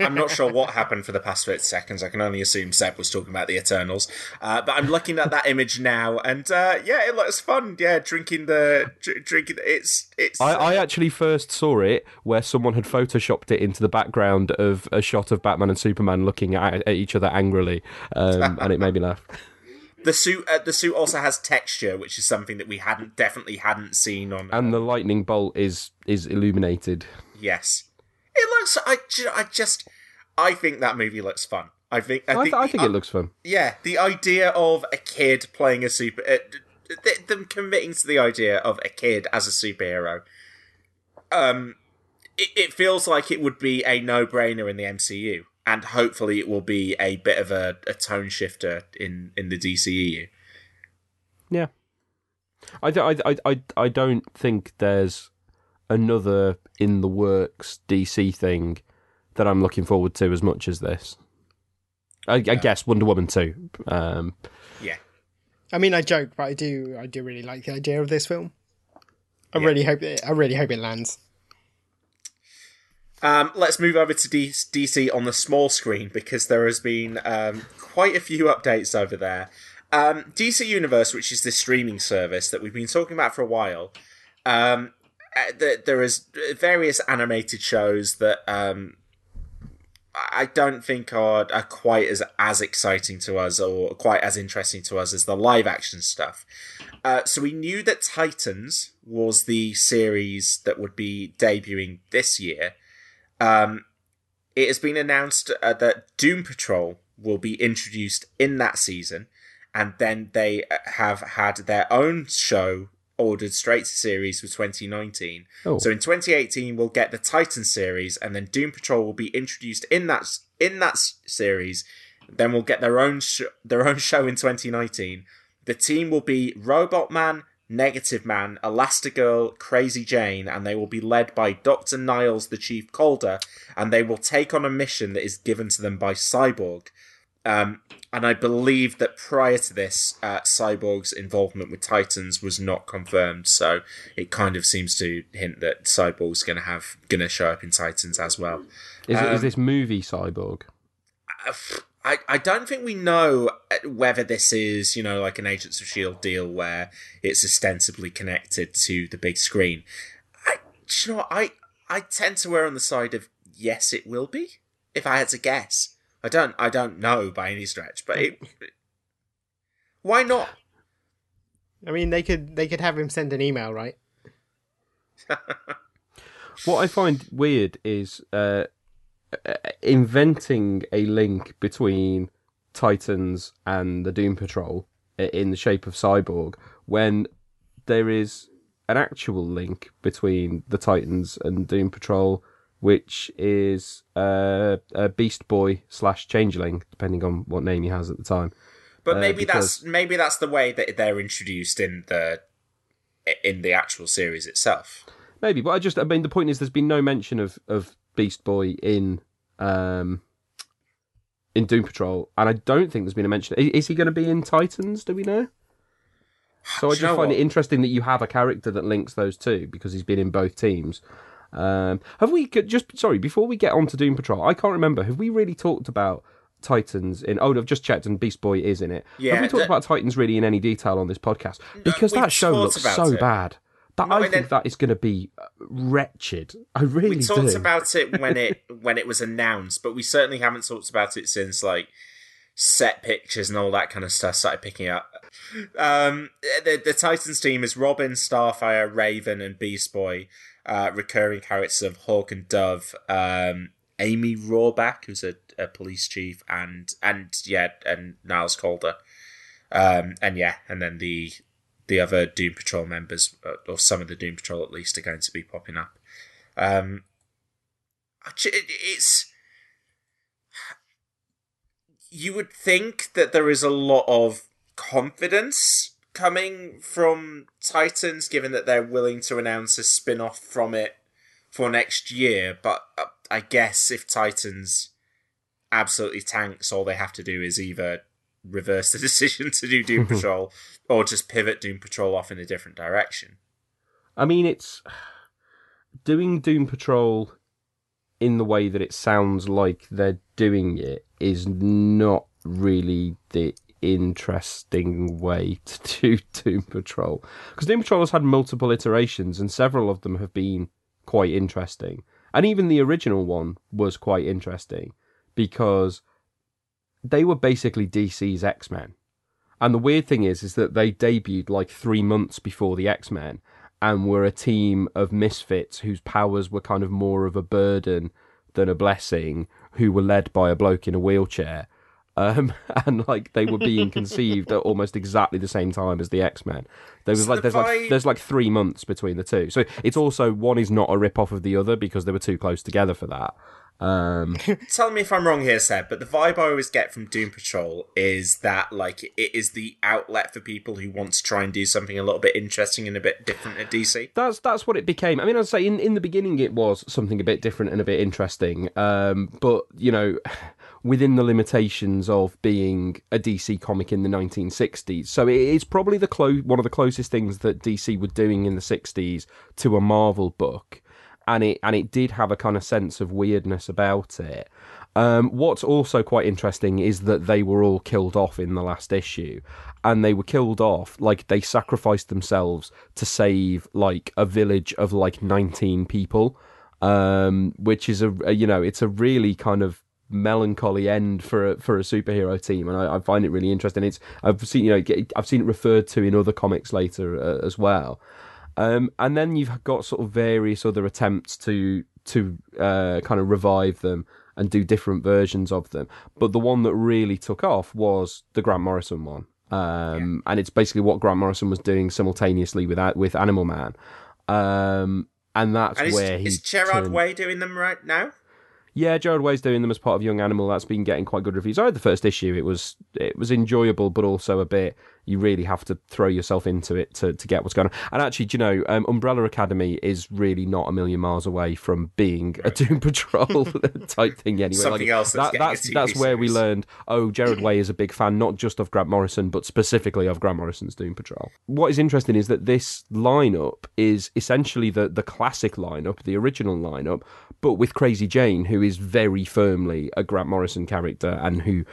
Speaker 1: I'm not sure what happened for the past 30 seconds. I can only assume Seb was talking about the Eternals. Uh, but I'm looking at that image now, and uh, yeah, it looks fun. Yeah, drinking the dr- drinking. It's it's.
Speaker 2: I, I actually first saw it where someone had photoshopped it into the background of a shot of Batman and Superman looking at, at each other angrily, um, and it made me laugh.
Speaker 1: the suit. Uh, the suit also has texture, which is something that we hadn't definitely hadn't seen on.
Speaker 2: And the lightning bolt is is illuminated.
Speaker 1: yes, it looks. I I just. I think that movie looks fun. I think. I
Speaker 2: I,
Speaker 1: think,
Speaker 2: th- I think
Speaker 1: uh,
Speaker 2: it looks fun.
Speaker 1: Yeah, the idea of a kid playing a super. Uh, th- th- them committing to the idea of a kid as a superhero. Um, it, it feels like it would be a no-brainer in the MCU, and hopefully it will be a bit of a, a tone shifter in in the DCEU.
Speaker 2: Yeah. I, I, I, I don't think there's another in the works DC thing that I'm looking forward to as much as this. I, I guess Wonder Woman 2. Um,
Speaker 1: Yeah.
Speaker 3: I mean, I joke, but I do I do really like the idea of this film. I really hope it. I really hope it lands.
Speaker 1: Um, let's move over to D- DC on the small screen because there has been um, quite a few updates over there. Um, DC Universe, which is this streaming service that we've been talking about for a while, um, uh, th- there is various animated shows that um, I don't think are, are quite as as exciting to us or quite as interesting to us as the live action stuff. Uh, so we knew that Titans was the series that would be debuting this year. Um, it has been announced uh, that Doom Patrol will be introduced in that season, and then they uh, have had their own show ordered straight to series for 2019.
Speaker 2: Oh.
Speaker 1: So in 2018, we'll get the Titan series, and then Doom Patrol will be introduced in that in that series. Then we'll get their own sh- their own show in 2019. The team will be Robot Man, Negative Man, Elastigirl, Crazy Jane, and they will be led by Dr. Niles, the Chief Caulder, and they will take on a mission that is given to them by Cyborg. Um, and I believe that prior to this, uh, Cyborg's involvement with Titans was not confirmed, so it kind of seems to hint that Cyborg's going to have going to show up in Titans as well.
Speaker 2: is, it, is
Speaker 1: Um,
Speaker 2: this movie Cyborg?
Speaker 1: I, I don't think we know whether this is, you know, like an Agents of S.H.I.E.L.D. deal where it's ostensibly connected to the big screen. I, you know what? I, I tend to err on the side of yes, it will be, if I had to guess. I don't, I don't know by any stretch, but it, why not?
Speaker 3: I mean, they could they could have him send an email, right?
Speaker 2: what I find weird is uh, uh, inventing a link between Titans and the Doom Patrol in the shape of Cyborg when there is an actual link between the Titans and Doom Patrol, which is uh, a Beast Boy slash Changeling, depending on what name he has at the time.
Speaker 1: But maybe uh, because... that's maybe that's the way that they're introduced in the in the actual series itself.
Speaker 2: Maybe, but I just I mean the point is there's been no mention of of Beast Boy in um in Doom Patrol, and I don't think there's been a mention. Is he going to be in Titans? Do we know? So I just find what? it interesting that you have a character that links those two because he's been in both teams. Um, have we just sorry before we get on to Doom Patrol? I can't remember. Have we really talked about Titans in? Oh, I've just checked, and Beast Boy is in it. Yeah, have we talked that, about Titans really in any detail on this podcast? Because that show looks so it. bad. That I think that is going to be uh, wretched. I really
Speaker 1: we talked
Speaker 2: do.
Speaker 1: about it when it when it was announced, but we certainly haven't talked about it since like set pictures and all that kind of stuff started picking up. Um, the the Titans team is Robin, Starfire, Raven, and Beast Boy. Uh, recurring characters of Hawk and Dove, um, Amy Rohrbach, who's a, a, police chief, and and yeah, and Niles Caulder, um, and yeah, and then the the other Doom Patrol members, uh, or some of the Doom Patrol at least, are going to be popping up. Um, it's you would think that there is a lot of confidence coming from Titans, given that they're willing to announce a spin off from it for next year. But uh, I guess if Titans absolutely tanks, all they have to do is either reverse the decision to do Doom Patrol or just pivot Doom Patrol off in a different direction.
Speaker 2: I mean, it's doing Doom Patrol in the way that it sounds like they're doing it is not really the interesting way to do Doom Patrol. Because Doom Patrol has had multiple iterations, and several of them have been quite interesting. And even the original one was quite interesting because they were basically DC's X Men. And the weird thing is, is that they debuted like three months before the X Men, and were a team of misfits whose powers were kind of more of a burden than a blessing, who were led by a bloke in a wheelchair. Um, and like they were being conceived at almost exactly the same time as the X Men. There was so like the there's like there's like three months between the two, so it's also one is not a rip off of the other because they were too close together for that. Um,
Speaker 1: Tell me if I'm wrong here, Seb, but the vibe I always get from Doom Patrol is that like it is the outlet for people who want to try and do something a little bit interesting and a bit different at DC.
Speaker 2: That's that's what it became. I mean, I'd say in, in the beginning it was something a bit different and a bit interesting, um, but you know. Within the limitations of being a DC comic in the 1960s, so it is probably the clo- one of the closest things that DC were doing in the 60s to a Marvel book. And it and it did have a kind of sense of weirdness about it. Um, what's also quite interesting is that they were all killed off in the last issue, and they were killed off like they sacrificed themselves to save like a village of like nineteen people, um, which is a you know it's a really kind of melancholy end for a, for a superhero team, and I, I, find it really interesting. It's I've seen you know I've seen it referred to in other comics later uh, as well. Um, and then you've got sort of various other attempts to to uh, kind of revive them and do different versions of them. But the one that really took off was the Grant Morrison one. Um, yeah. And it's basically what Grant Morrison was doing simultaneously with with Animal Man. Um, and that's
Speaker 1: and
Speaker 2: is, where he
Speaker 1: is Gerard turned... Way doing them right now.
Speaker 2: Yeah, Gerard Way's doing them as part of Young Animal. That's been getting quite good reviews. I read the first issue. It was it was enjoyable, but also a bit you really have to throw yourself into it to, to get what's going on. And actually, do you know, um, Umbrella Academy is really not a million miles away from being a Doom Patrol type thing anyway.
Speaker 1: Something
Speaker 2: like,
Speaker 1: else that's
Speaker 2: that, that's that's where we learned. Oh, Gerard Way is a big fan not just of Grant Morrison, but specifically of Grant Morrison's Doom Patrol. What is interesting is that this lineup is essentially the the classic lineup, the original lineup, but with Crazy Jane, who is very firmly a Grant Morrison character and who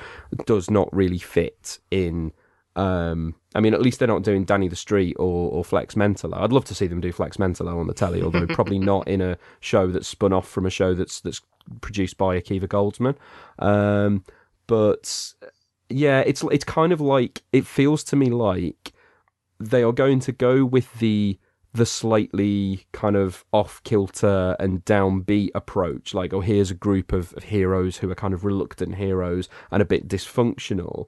Speaker 2: does not really fit in. Um, I mean, at least they're not doing Danny the Street or, or Flex Mentallo. I'd love to see them do Flex Mentallo on the telly, although probably not in a show that's spun off from a show that's that's produced by Akiva Goldsman. Um, but yeah, it's it's kind of like it feels to me like they are going to go with the the slightly kind of off kilter and downbeat approach. Like, oh, here's a group of, of heroes who are kind of reluctant heroes and a bit dysfunctional.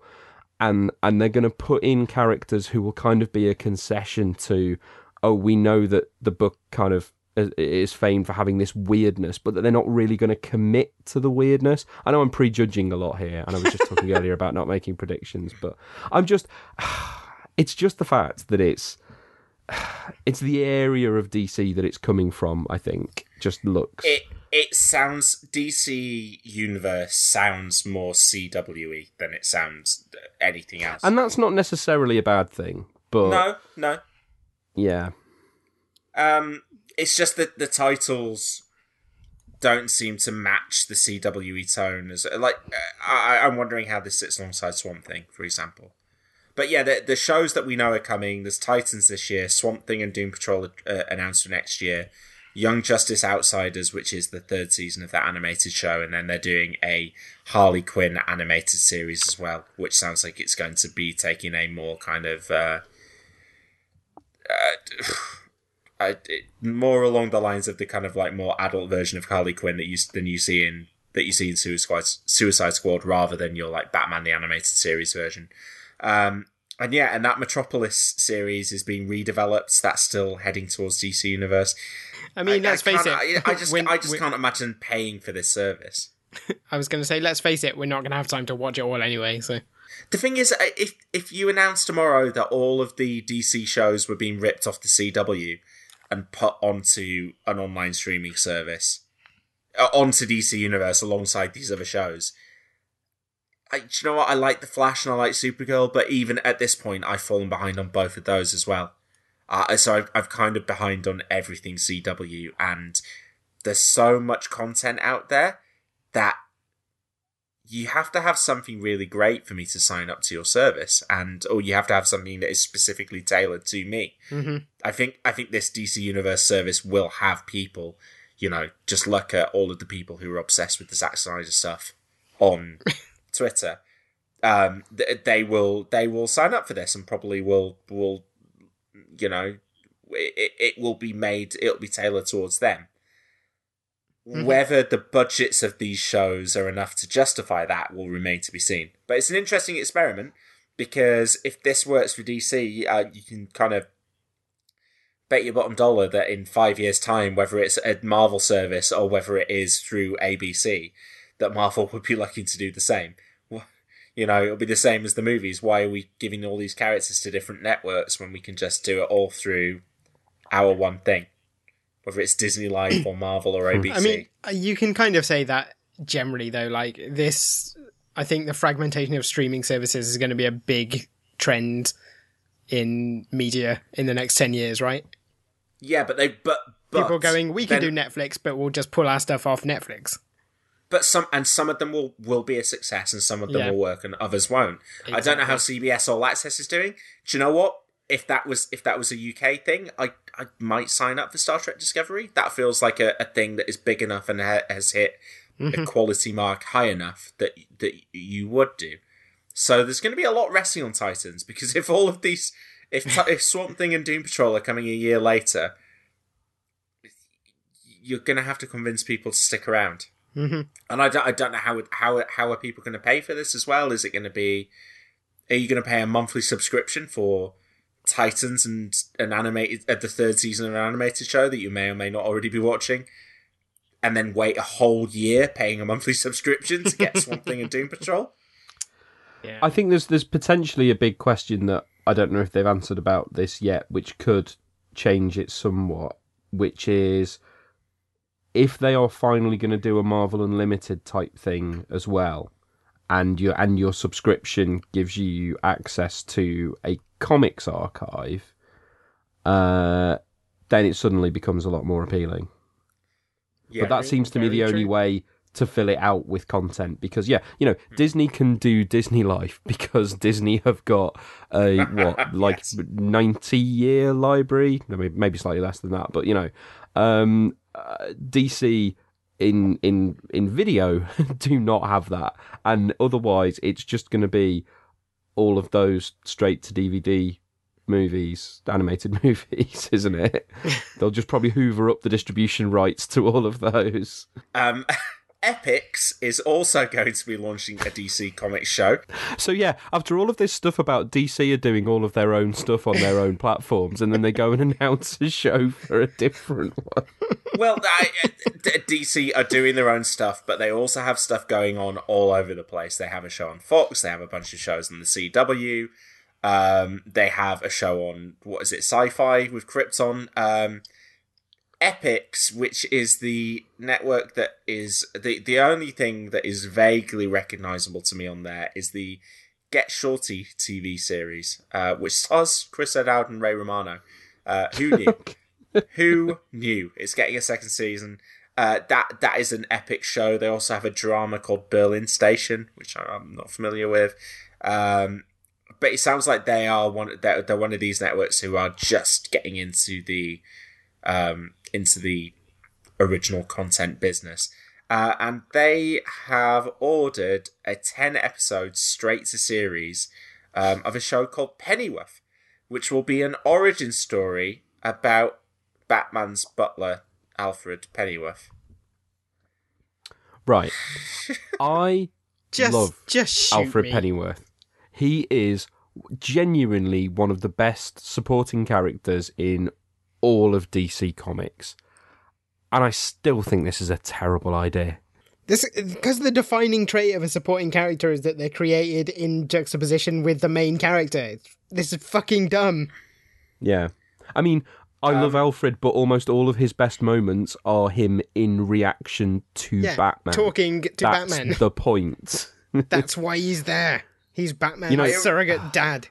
Speaker 2: And and they're going to put in characters who will kind of be a concession to, oh, we know that the book kind of is- is famed for having this weirdness, but that they're not really going to commit to the weirdness. I know I'm prejudging a lot here, and I was just talking earlier about not making predictions, but I'm just, it's just the fact that it's it's the area of DC that it's coming from. I think just looks.
Speaker 1: It it sounds DC universe sounds more CWE than it sounds anything else.
Speaker 2: and that's not necessarily a bad thing, but
Speaker 1: no, no.
Speaker 2: yeah,
Speaker 1: Um, it's just that the titles don't seem to match the CWE tone. As like, uh, I, I'm wondering how this sits alongside Swamp Thing, for example. But yeah, the, the shows that we know are coming. There's Titans this year, Swamp Thing and Doom Patrol uh, announced for next year. Young Justice Outsiders, which is the third season of that animated show, and then they're doing a Harley Quinn animated series as well, which sounds like it's going to be taking a more kind of uh, uh, it, more along the lines of the kind of like more adult version of Harley Quinn that you than you see in that you see in Suicide Suicide Squad, rather than your like Batman the animated series version. Um, and yeah, and that Metropolis series is being redeveloped. That's still heading towards DC Universe.
Speaker 3: I mean, let's face it.
Speaker 1: I, I just
Speaker 3: when-
Speaker 1: I just
Speaker 3: when-
Speaker 1: can't imagine paying for this service.
Speaker 3: I was going to say, let's face it, we're not going to have time to watch it all anyway. So
Speaker 1: The thing is, uh, if if you announce tomorrow that all of the DC shows were being ripped off the CW and put onto an online streaming service, uh, onto DC Universe alongside these other shows, I, do you know what? I like the Flash and I like Supergirl, but even at this point, I've fallen behind on both of those as well. Uh, so I've, I've kind of behind on everything CW, and there's so much content out there that you have to have something really great for me to sign up to your service, and or you have to have something that is specifically tailored to me.
Speaker 3: mm-hmm.
Speaker 1: I think I think this DC Universe service will have people, you know, just look at all of the people who are obsessed with the Zack Snyder stuff on Twitter. Um, th- they will they will sign up for this and probably will will, you know, it, it will be made it'll be tailored towards them. Whether the budgets of these shows are enough to justify that will remain to be seen. But it's an interesting experiment because if this works for DC, uh, you can kind of bet your bottom dollar that in five years' time, whether it's a Marvel service or whether it is through ABC, that Marvel would be lucky to do the same. You know, it'll be the same as the movies. Why are we giving all these characters to different networks when we can just do it all through our one thing? Whether it's Disney Life or Marvel or ABC.
Speaker 3: I mean, uh, you can kind of say that generally, though. Like this, I think the fragmentation of streaming services is going to be a big trend in media in the next 10 years, right?
Speaker 1: yeah, but they but, but
Speaker 3: People going, we can
Speaker 1: then-
Speaker 3: do Netflix, but we'll just pull our stuff off Netflix.
Speaker 1: But some and some of them will will be a success and some of them
Speaker 3: Yeah.
Speaker 1: will work and others won't. I don't know how CBS All Access is doing. Do you know what? If that was if that was a UK thing, I I might sign up for Star Trek Discovery. That feels like a, a thing that is big enough and ha- has hit a mm-hmm. quality mark high enough that that you would do. So there's going to be a lot resting on Titans because if all of these if if Swamp Thing and Doom Patrol are coming a year later, you're going to have to convince people to stick around.
Speaker 3: Mm-hmm.
Speaker 1: And I don't, I don't know how how how are people going to pay for this as well? Is it going to be? Are you going to pay a monthly subscription for Titans and an animated at the third season of an animated show that you may or may not already be watching, and then wait a whole year paying a monthly subscription to get Swamp Thing and Doom Patrol?
Speaker 3: Yeah.
Speaker 2: I think there's there's potentially a big question that I don't know if they've answered about this yet, which could change it somewhat, which is if they are finally going to do a Marvel Unlimited type thing as well, and your and your subscription gives you access to a comics archive, uh, then it suddenly becomes a lot more appealing.
Speaker 1: Yeah.
Speaker 2: but that seems to me the only
Speaker 3: true.
Speaker 2: way to fill it out with content because yeah you know disney can do disney life because disney have got a what like
Speaker 1: Yes.
Speaker 2: 90 year library I mean, maybe slightly less than that but you know um uh, dc in in in video do not have that. And otherwise it's just going to be all of those straight to dvd movies animated movies isn't it? They'll just probably hoover up the distribution rights to all of those.
Speaker 1: Um, Epix is also going to be launching a DC Comics show.
Speaker 2: So yeah, after all of this stuff about DC are doing all of their own stuff on their own platforms, and then they go and announce a show for a different one.
Speaker 1: Well, I, D- DC are doing their own stuff, but they also have stuff going on all over the place. They have a show on Fox. They have a bunch of shows on the CW. Um, they have a show on what is it, Sci-Fi with Krypton. Um, Epix, which is the network that is the the only thing that is vaguely recognizable to me on there is the Get Shorty TV series, uh, which stars Chris O'Dowd and Ray Romano. Uh, who knew? Who knew? It's getting a second season. Uh, that that is an Epix show. They also have a drama called Berlin Station, which I'm not familiar with. Um, but it sounds like they are one. They're, they're one of these networks who are just getting into the um, into the original content business. Uh, and they have ordered a 10 episode straight to series um, of a show called Pennyworth, which will be an origin story about Batman's butler, Alfred Pennyworth.
Speaker 2: Right. I
Speaker 3: Just,
Speaker 2: love
Speaker 3: just
Speaker 2: Alfred
Speaker 3: me.
Speaker 2: Pennyworth. He is genuinely one of the best supporting characters in all of DC Comics. And I still think this is a terrible idea.
Speaker 3: This because the defining trait of a supporting character is that they're created in juxtaposition with the main character. This is fucking dumb.
Speaker 2: Yeah. I mean, I um, love Alfred, but almost all of his best moments are him in reaction to
Speaker 3: Yeah,
Speaker 2: Batman.
Speaker 3: talking to
Speaker 2: That's
Speaker 3: Batman.
Speaker 2: the point.
Speaker 3: That's why he's there. He's Batman's
Speaker 2: You know-
Speaker 3: surrogate dad.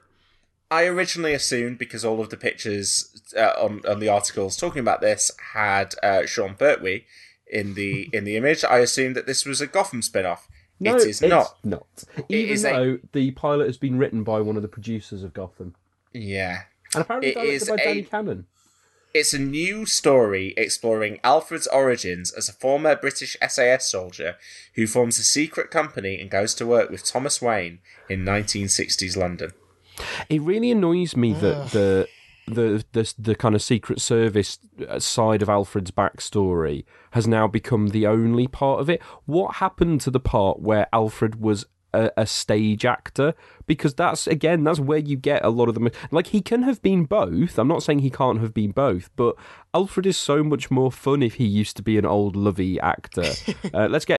Speaker 1: I originally assumed because all of the pictures uh, on on the articles talking about this had uh, Sean Pertwee in the in the image, I assumed that this was a Gotham spin-off.
Speaker 2: No,
Speaker 1: it is
Speaker 2: it's
Speaker 1: not.
Speaker 2: not. Even
Speaker 1: is a-
Speaker 2: though the pilot has been written by one of the producers of Gotham.
Speaker 1: Yeah.
Speaker 2: And apparently
Speaker 1: It
Speaker 2: directed by
Speaker 1: a-
Speaker 2: Danny Cannon.
Speaker 1: It's a new story exploring Alfred's origins as a former British SAS soldier who forms a secret company and goes to work with Thomas Wayne in 1960s London.
Speaker 2: It really annoys me that the the the the kind of Secret Service uh, side of Alfred's backstory has now become the only part of it. What happened to the part where Alfred was a, a stage actor? Because that's again, that's where you get a lot of them. Like he can have been both. I'm not saying he can't have been both, but Alfred is so much more fun if he used to be an old lovey actor. uh, let's get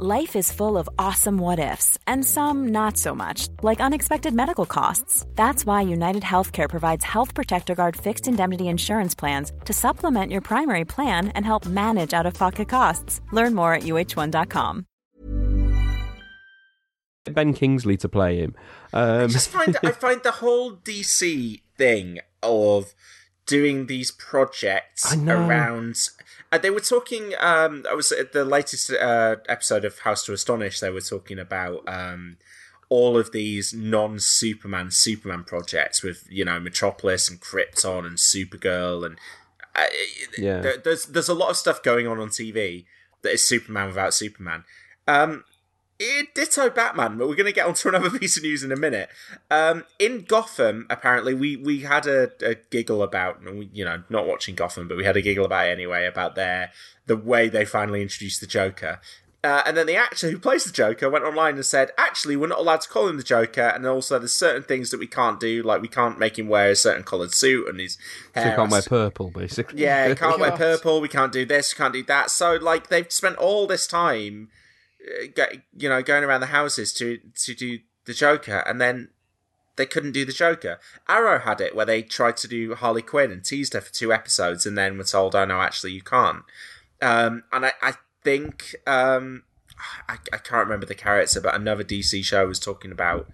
Speaker 4: Life is full of awesome what ifs, and some not so much, like unexpected medical costs. That's why United Healthcare provides Health Protector Guard fixed indemnity insurance plans to supplement your primary plan and help manage out of pocket costs. Learn more at uh1.com.
Speaker 2: Ben Kingsley to play him. Um,
Speaker 1: I just find I find the whole DC thing of doing these projects
Speaker 2: I
Speaker 1: around. Uh, they were talking. Um, I was at the latest uh, episode of House to Astonish. They were talking about um, all of these non-Superman Superman projects with you know Metropolis and Krypton and Supergirl and uh,
Speaker 2: Yeah.
Speaker 1: there- there's there's a lot of stuff going on on TV that is Superman without Superman. Um, it, ditto Batman, but we're going to get onto another piece of news in a minute. Um, in Gotham, apparently, we, we had a, a giggle about, we, you know, not watching Gotham, but we had a giggle about it anyway about their the way they finally introduced the Joker. Uh, and then the actor who plays the Joker went online and said, actually, we're not allowed to call him the Joker, and also there's certain things that we can't do, like we can't make him wear a certain coloured suit and his
Speaker 2: so
Speaker 1: hair.
Speaker 2: can't wear purple, basically.
Speaker 1: yeah, you can't wear purple. We can't do this. We can't do that. So, like, they've spent all this time, go, you know, going around the houses to to do the Joker, and then they couldn't do the Joker. Arrow had it where they tried to do Harley Quinn and teased her for two episodes, and then were told, "Oh no, actually, you can't." Um, and I, I think um, I, I can't remember the character, but another DC show was talking about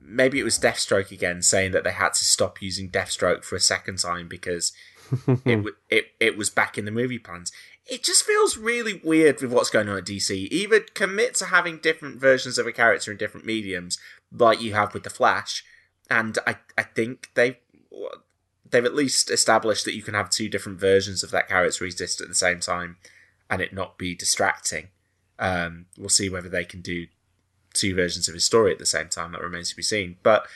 Speaker 1: maybe it was Deathstroke again, saying that they had to stop using Deathstroke for a second time because it w- it it was back in the movie plans. It just feels really weird with what's going on at DC. Either commit to having different versions of a character in different mediums, like you have with the Flash, and I I think they they've at least established that you can have two different versions of that character exist at the same time, and it not be distracting. Um, we'll see whether they can do two versions of his story at the same time. That remains to be seen. But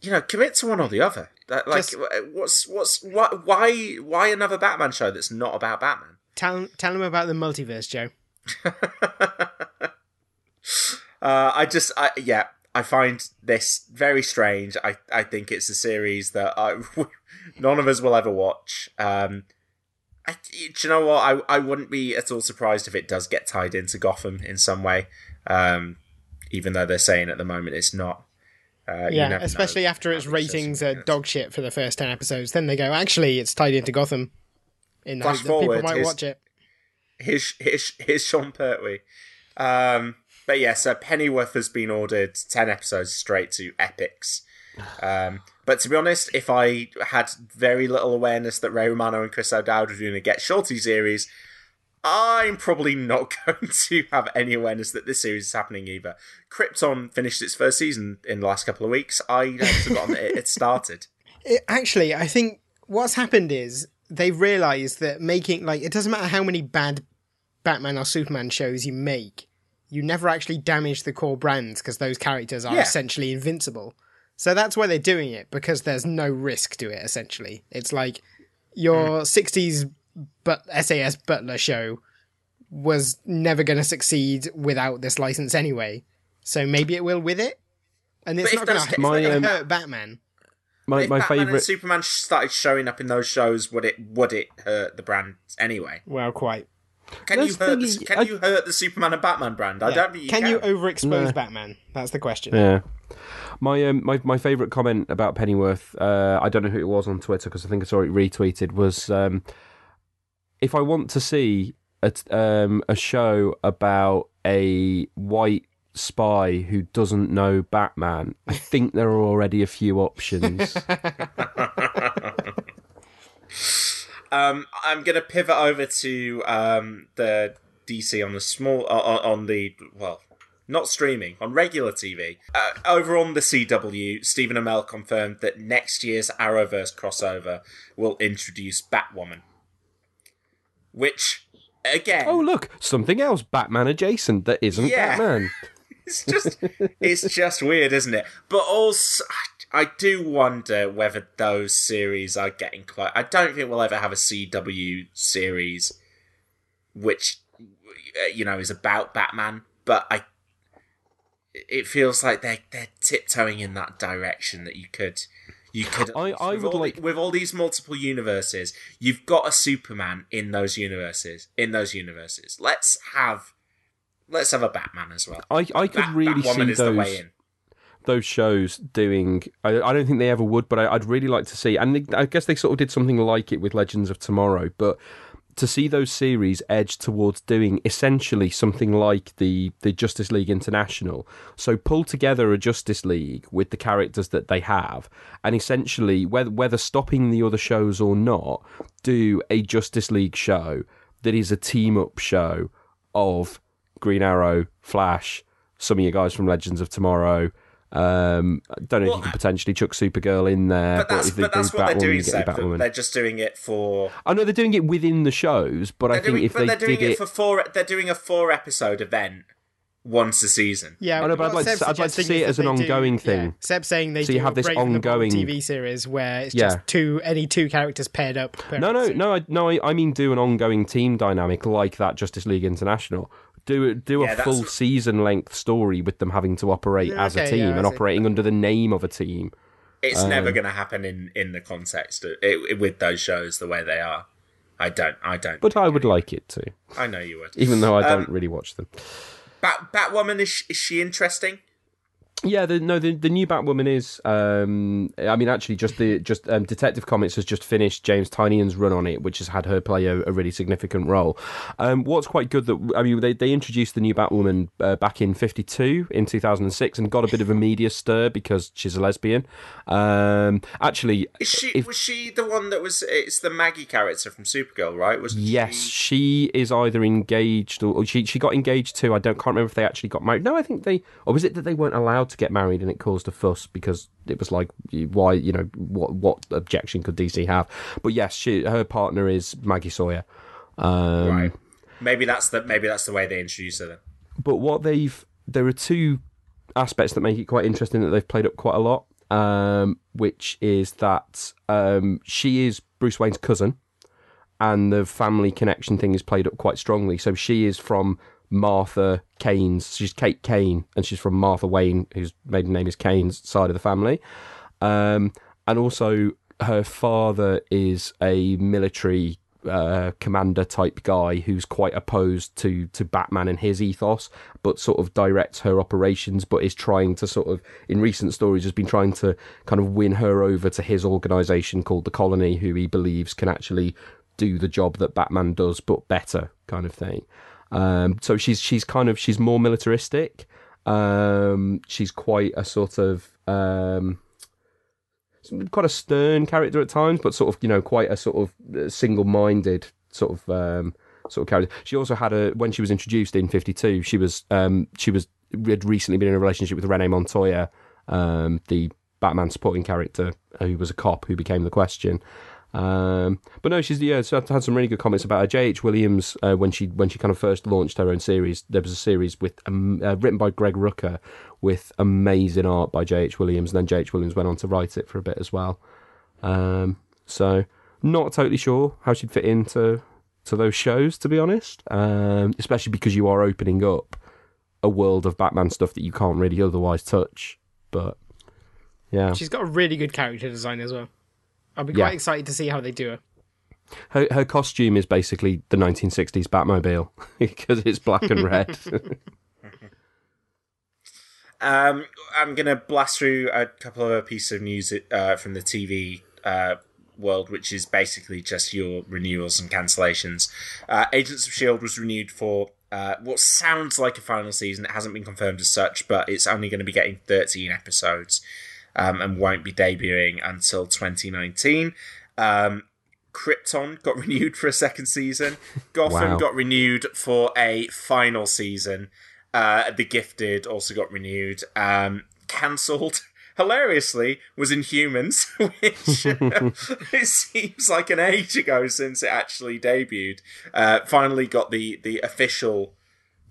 Speaker 1: you know, commit to one or the other. That, like,
Speaker 3: Just-
Speaker 1: what's what's what? Why why another Batman show that's not about Batman?
Speaker 3: Tell tell them about the multiverse, Joe.
Speaker 1: Uh, I just, I, yeah, I find this very strange. I, I think it's a series that I, none of us will ever watch. Um, I, do you know what? I, I wouldn't be at all surprised if it does get tied into Gotham in some way. Um, even though they're saying at the moment it's not. Uh,
Speaker 3: yeah,
Speaker 1: never know.
Speaker 3: especially after its ratings are dog shit for the first ten episodes. Then they go, actually, it's tied into Gotham. In
Speaker 1: Flash
Speaker 3: that people
Speaker 1: forward,
Speaker 3: might
Speaker 1: his-
Speaker 3: watch it.
Speaker 1: Here's, here's, here's Sean Pertwee. Um, but yeah, so Pennyworth has been ordered 10 episodes straight to Epix. Um, but to be honest, if I had very little awareness that Ray Romano and Chris O'Dowd were doing a Get Shorty series, I'm probably not going to have any awareness that this series is happening either. Krypton finished its first season in the last couple of weeks. I had forgotten that it had started.
Speaker 3: It, actually, I think what's happened is they've realised that making like it doesn't matter how many bad Batman or Superman shows you make, you never actually damage the core brands because those characters are
Speaker 1: Yeah.
Speaker 3: essentially invincible. So that's why they're doing it because there's no risk to it. Essentially, it's like your '60s but SAS Butler show was never going to succeed without this license anyway. So maybe it will with it, and it's
Speaker 1: But
Speaker 3: not going to
Speaker 1: if
Speaker 3: hurt
Speaker 2: um,
Speaker 3: Batman.
Speaker 2: My
Speaker 1: if
Speaker 2: my
Speaker 1: Batman and
Speaker 2: favorite.
Speaker 1: Superman started showing up in those shows, would it would it hurt the brand anyway?
Speaker 3: Well, quite.
Speaker 1: Can
Speaker 2: That's
Speaker 1: you hurt the,
Speaker 2: is,
Speaker 1: can
Speaker 2: I-
Speaker 1: you hurt the Superman and Batman brand? I don't think you
Speaker 3: can,
Speaker 1: can.
Speaker 3: you overexpose
Speaker 2: No.
Speaker 3: Batman? That's the question.
Speaker 2: Yeah. My um my, my favorite comment about Pennyworth, uh, I don't know who it was on Twitter because I think I saw it retweeted was um, if I want to see a t- um a show about a white spy who doesn't know Batman, I think there are already a few options.
Speaker 1: Um, I'm gonna pivot over to um, the DC on the small uh, on on the well, not streaming on regular TV. Uh, over on the CW, Stephen Amell confirmed that next year's Arrowverse crossover will introduce Batwoman, which again,
Speaker 2: oh look, something else Batman adjacent that isn't
Speaker 1: Yeah.
Speaker 2: Batman.
Speaker 1: it's just it's just weird, isn't it? But also, I- I do wonder whether those series are getting close. I don't think we'll ever have a CW series which uh, you know is about Batman, but I it feels like they they're tiptoeing in that direction that you could you could
Speaker 2: I- I would
Speaker 1: all,
Speaker 2: like-
Speaker 1: with all these multiple universes you've got a superman in those universes in those universes let's have let's have a batman as well
Speaker 2: I, I could really see
Speaker 1: is the way
Speaker 2: those those shows doing. I, I don't think they ever would, but I, I'd really like to see. And they, I guess they sort of did something like it with Legends of Tomorrow, but to see those series edge towards doing essentially something like the the Justice League International. So pull together a Justice League with the characters that they have, and essentially whether whether stopping the other shows or not, do a Justice League show that is a team up show of Green Arrow, Flash, some of you guys from Legends of Tomorrow. Um, I don't know
Speaker 1: Well,
Speaker 2: if you can potentially chuck Supergirl in there,
Speaker 1: But that's
Speaker 2: if they
Speaker 1: but that's
Speaker 2: do
Speaker 1: what they're doing.
Speaker 2: you get your
Speaker 1: Seb. They're just doing it for.
Speaker 2: I know they're doing it within the shows, but I
Speaker 1: They're
Speaker 2: think
Speaker 1: doing,
Speaker 2: if
Speaker 1: but
Speaker 2: they
Speaker 1: they're doing
Speaker 2: did
Speaker 1: it, for four. They're doing a four episode event once a season.
Speaker 3: Yeah,
Speaker 2: I know, but I'd like to- I'd like to see it as an
Speaker 3: they do-
Speaker 2: ongoing
Speaker 3: yeah.
Speaker 2: thing.
Speaker 3: Seb's saying they
Speaker 2: So
Speaker 3: do
Speaker 2: you have this
Speaker 3: Brave and the Bold
Speaker 2: ongoing-
Speaker 3: TV series where it's
Speaker 2: Yeah.
Speaker 3: just two any two characters paired up. per
Speaker 2: No, no,
Speaker 3: episode.
Speaker 2: no, I, no. I, I mean, do an ongoing team dynamic like that Justice League International. Do. Do
Speaker 1: Yeah,
Speaker 2: a
Speaker 1: that's-
Speaker 2: full season length story with them having to operate
Speaker 3: Yeah,
Speaker 2: as a team
Speaker 3: yeah,
Speaker 2: and operating under the name of a team.
Speaker 1: It's
Speaker 2: Um,
Speaker 1: never going to happen in in the context of, it, with those shows the way they are. I don't. I don't.
Speaker 2: But I would like it to,
Speaker 1: I know you would.
Speaker 2: even though I
Speaker 1: Um,
Speaker 2: don't really watch them.
Speaker 1: Bat Batwoman is she, is she interesting?
Speaker 2: Yeah, the, no, the the new Batwoman is. Um, I mean, actually, just the just um, Detective Comics has just finished James Tynion's run on it, which has had her play a, a really significant role. Um, what's quite good that I mean, they they introduced the new Batwoman uh, back in '52 in 2006 and got a bit of a media stir because she's a lesbian. Um, actually,
Speaker 1: Is she
Speaker 2: if-
Speaker 1: was she the one that was? It's the Maggie character from Supergirl, right? Was
Speaker 2: Yes,
Speaker 1: she-
Speaker 2: she is either engaged or, or she she got engaged too. I don't can't remember if they actually got married. No, I think they or was it that they weren't allowed to get married and it caused a fuss because it was like why you know what what objection could DC have? But yes, she her partner is Maggie Sawyer. Um,
Speaker 1: right. Maybe that's the maybe that's the way they introduced her. Then.
Speaker 2: But what they've there are two aspects that make it quite interesting that they've played up quite a lot. Um, which is that um, she is Bruce Wayne's cousin, and the family connection thing is played up quite strongly. So she is from Martha Kane's. She's Kate Kane, and she's from Martha Wayne, whose maiden name is Kane's side of the family. Um, and also, her father is a military uh, commander type guy who's quite opposed to to Batman and his ethos, but sort of directs her operations, but is trying to sort of in recent stories has been trying to kind of win her over to his organization called the Colony, who he believes can actually do the job that Batman does, but better, kind of thing. Um, so she's she's kind of she's more militaristic. Um, she's quite a sort of um, quite a stern character at times, but sort of you know quite a sort of uh, single-minded sort of um, sort of character. She also had a when she was introduced in '52. She was um, she was had recently been in a relationship with Rene Montoya, um, the Batman supporting character who was a cop who became the Question. Um, but no, she's yeah. I've had some really good comments about her. J.H. Williams uh, when she when she kind of first launched her own series. There was a series with um, uh, written by Greg Rucka with amazing art by J.H. Williams, and then J.H. Williams went on to write it for a bit as well. Um, so not totally sure how she'd fit into to those shows, to be honest. Um, especially because you are opening up a world of Batman stuff that you can't really otherwise touch. But yeah,
Speaker 3: She's got a really good character design as well. I'll be
Speaker 2: Yeah.
Speaker 3: quite excited to see how they do her.
Speaker 2: her her costume is basically the 1960s Batmobile because it's black and red.
Speaker 1: Um, I'm gonna blast through a couple of other pieces of news uh, from the TV uh, world, which is basically just your renewals and cancellations. Uh, Agents of Shield was renewed for uh, what sounds like a final season. It hasn't been confirmed as such, but it's only going to be getting 13 episodes um, and won't be debuting until 2019. Um, Krypton got renewed for a second season. Gotham
Speaker 2: Wow.
Speaker 1: got renewed for a final season. Uh, the Gifted also got renewed. Um, Cancelled, hilariously, was Inhumans, which it seems like an age ago since it actually debuted. Uh, finally got the, the official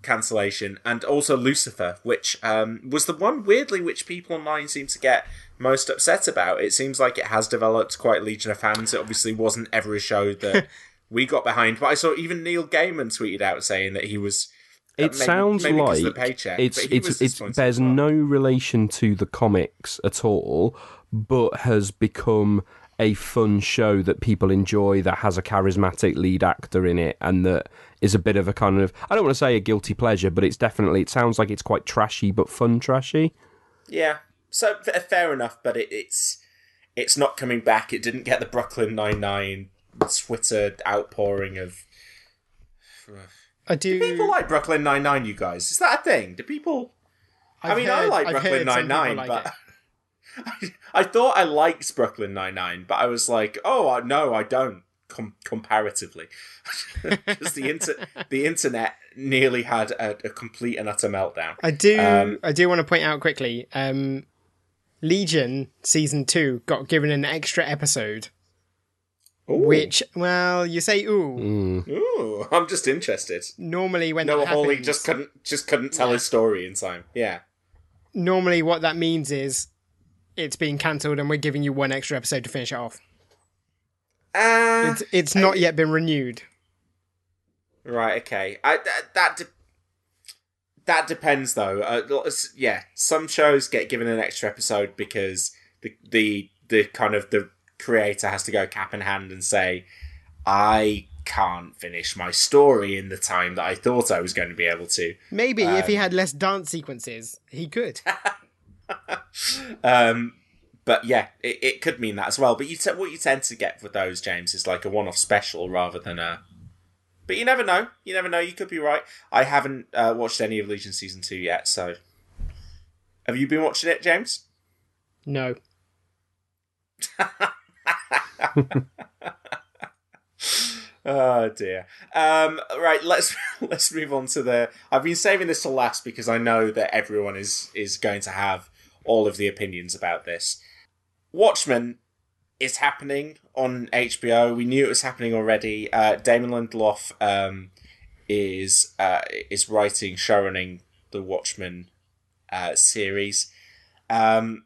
Speaker 1: cancellation, and also Lucifer, which um, was the one weirdly which people online seem to get most upset about. It seems like it has developed quite a legion of fans. It obviously wasn't ever a show that we got behind, but I saw even Neil Gaiman tweeted out saying that he was. uh,
Speaker 2: it
Speaker 1: maybe-
Speaker 2: sounds
Speaker 1: maybe
Speaker 2: like
Speaker 1: the paycheck,
Speaker 2: it's
Speaker 1: but he was
Speaker 2: it's it's bears
Speaker 1: well.
Speaker 2: no relation to the comics at all, but has become a fun show that people enjoy that has a charismatic lead actor in it and that is a bit of a kind of I don't want to say a guilty pleasure, but it's definitely it sounds like it's quite trashy but fun trashy.
Speaker 1: Yeah, so f- fair enough, but it, it's it's not coming back. It didn't get the Brooklyn Nine Nine Twitter outpouring of
Speaker 3: I do.
Speaker 1: Do people like Brooklyn Nine Nine? You guys, is that a thing? Do people? i
Speaker 3: I've
Speaker 1: mean, I
Speaker 3: heard-
Speaker 1: like
Speaker 3: I've
Speaker 1: Brooklyn
Speaker 3: heard
Speaker 1: Nine Nine,
Speaker 3: like
Speaker 1: but I, I thought I liked Brooklyn Nine Nine, but I was like, oh no, I don't. Com- comparatively, because the inter- the internet nearly had a, a complete and utter meltdown.
Speaker 3: I do.
Speaker 1: Um,
Speaker 3: I do want to point out quickly. Um, Legion season two got given an extra episode,
Speaker 1: Ooh.
Speaker 3: which, well, you say ooh.
Speaker 1: Ooh, I'm just interested.
Speaker 3: Normally, when
Speaker 1: Noah Hawley just couldn't just couldn't tell his story in time. Yeah.
Speaker 3: normally what that means is it's being cancelled, and we're giving you one extra episode to finish it off.
Speaker 1: Uh,
Speaker 3: It's it's not yet been renewed.
Speaker 1: Right. Okay. I that that, de- that depends though. Uh, yeah, some shows get given an extra episode because the the the kind of the creator has to go cap in hand and say, "I can't finish my story in the time that I thought I was going to be able to."
Speaker 3: Maybe if he
Speaker 1: Um,
Speaker 3: had less dance sequences, he could.
Speaker 1: Um, but yeah, it, it could mean that as well. But you te- what you tend to get with those, James, is like a one-off special rather than a. But you never know. You never know. You could be right. I haven't uh, watched any of Legion season two yet. So, have you been watching it, James?
Speaker 3: No.
Speaker 1: Oh dear. Um, right, let's let's move on to the. I've been saving this to last because I know that everyone is is going to have all of the opinions about this. Watchmen is happening on HBO. We knew it was happening already. Uh, Damon Lindelof um, is uh, is writing, showrunning the Watchmen uh, series. Um,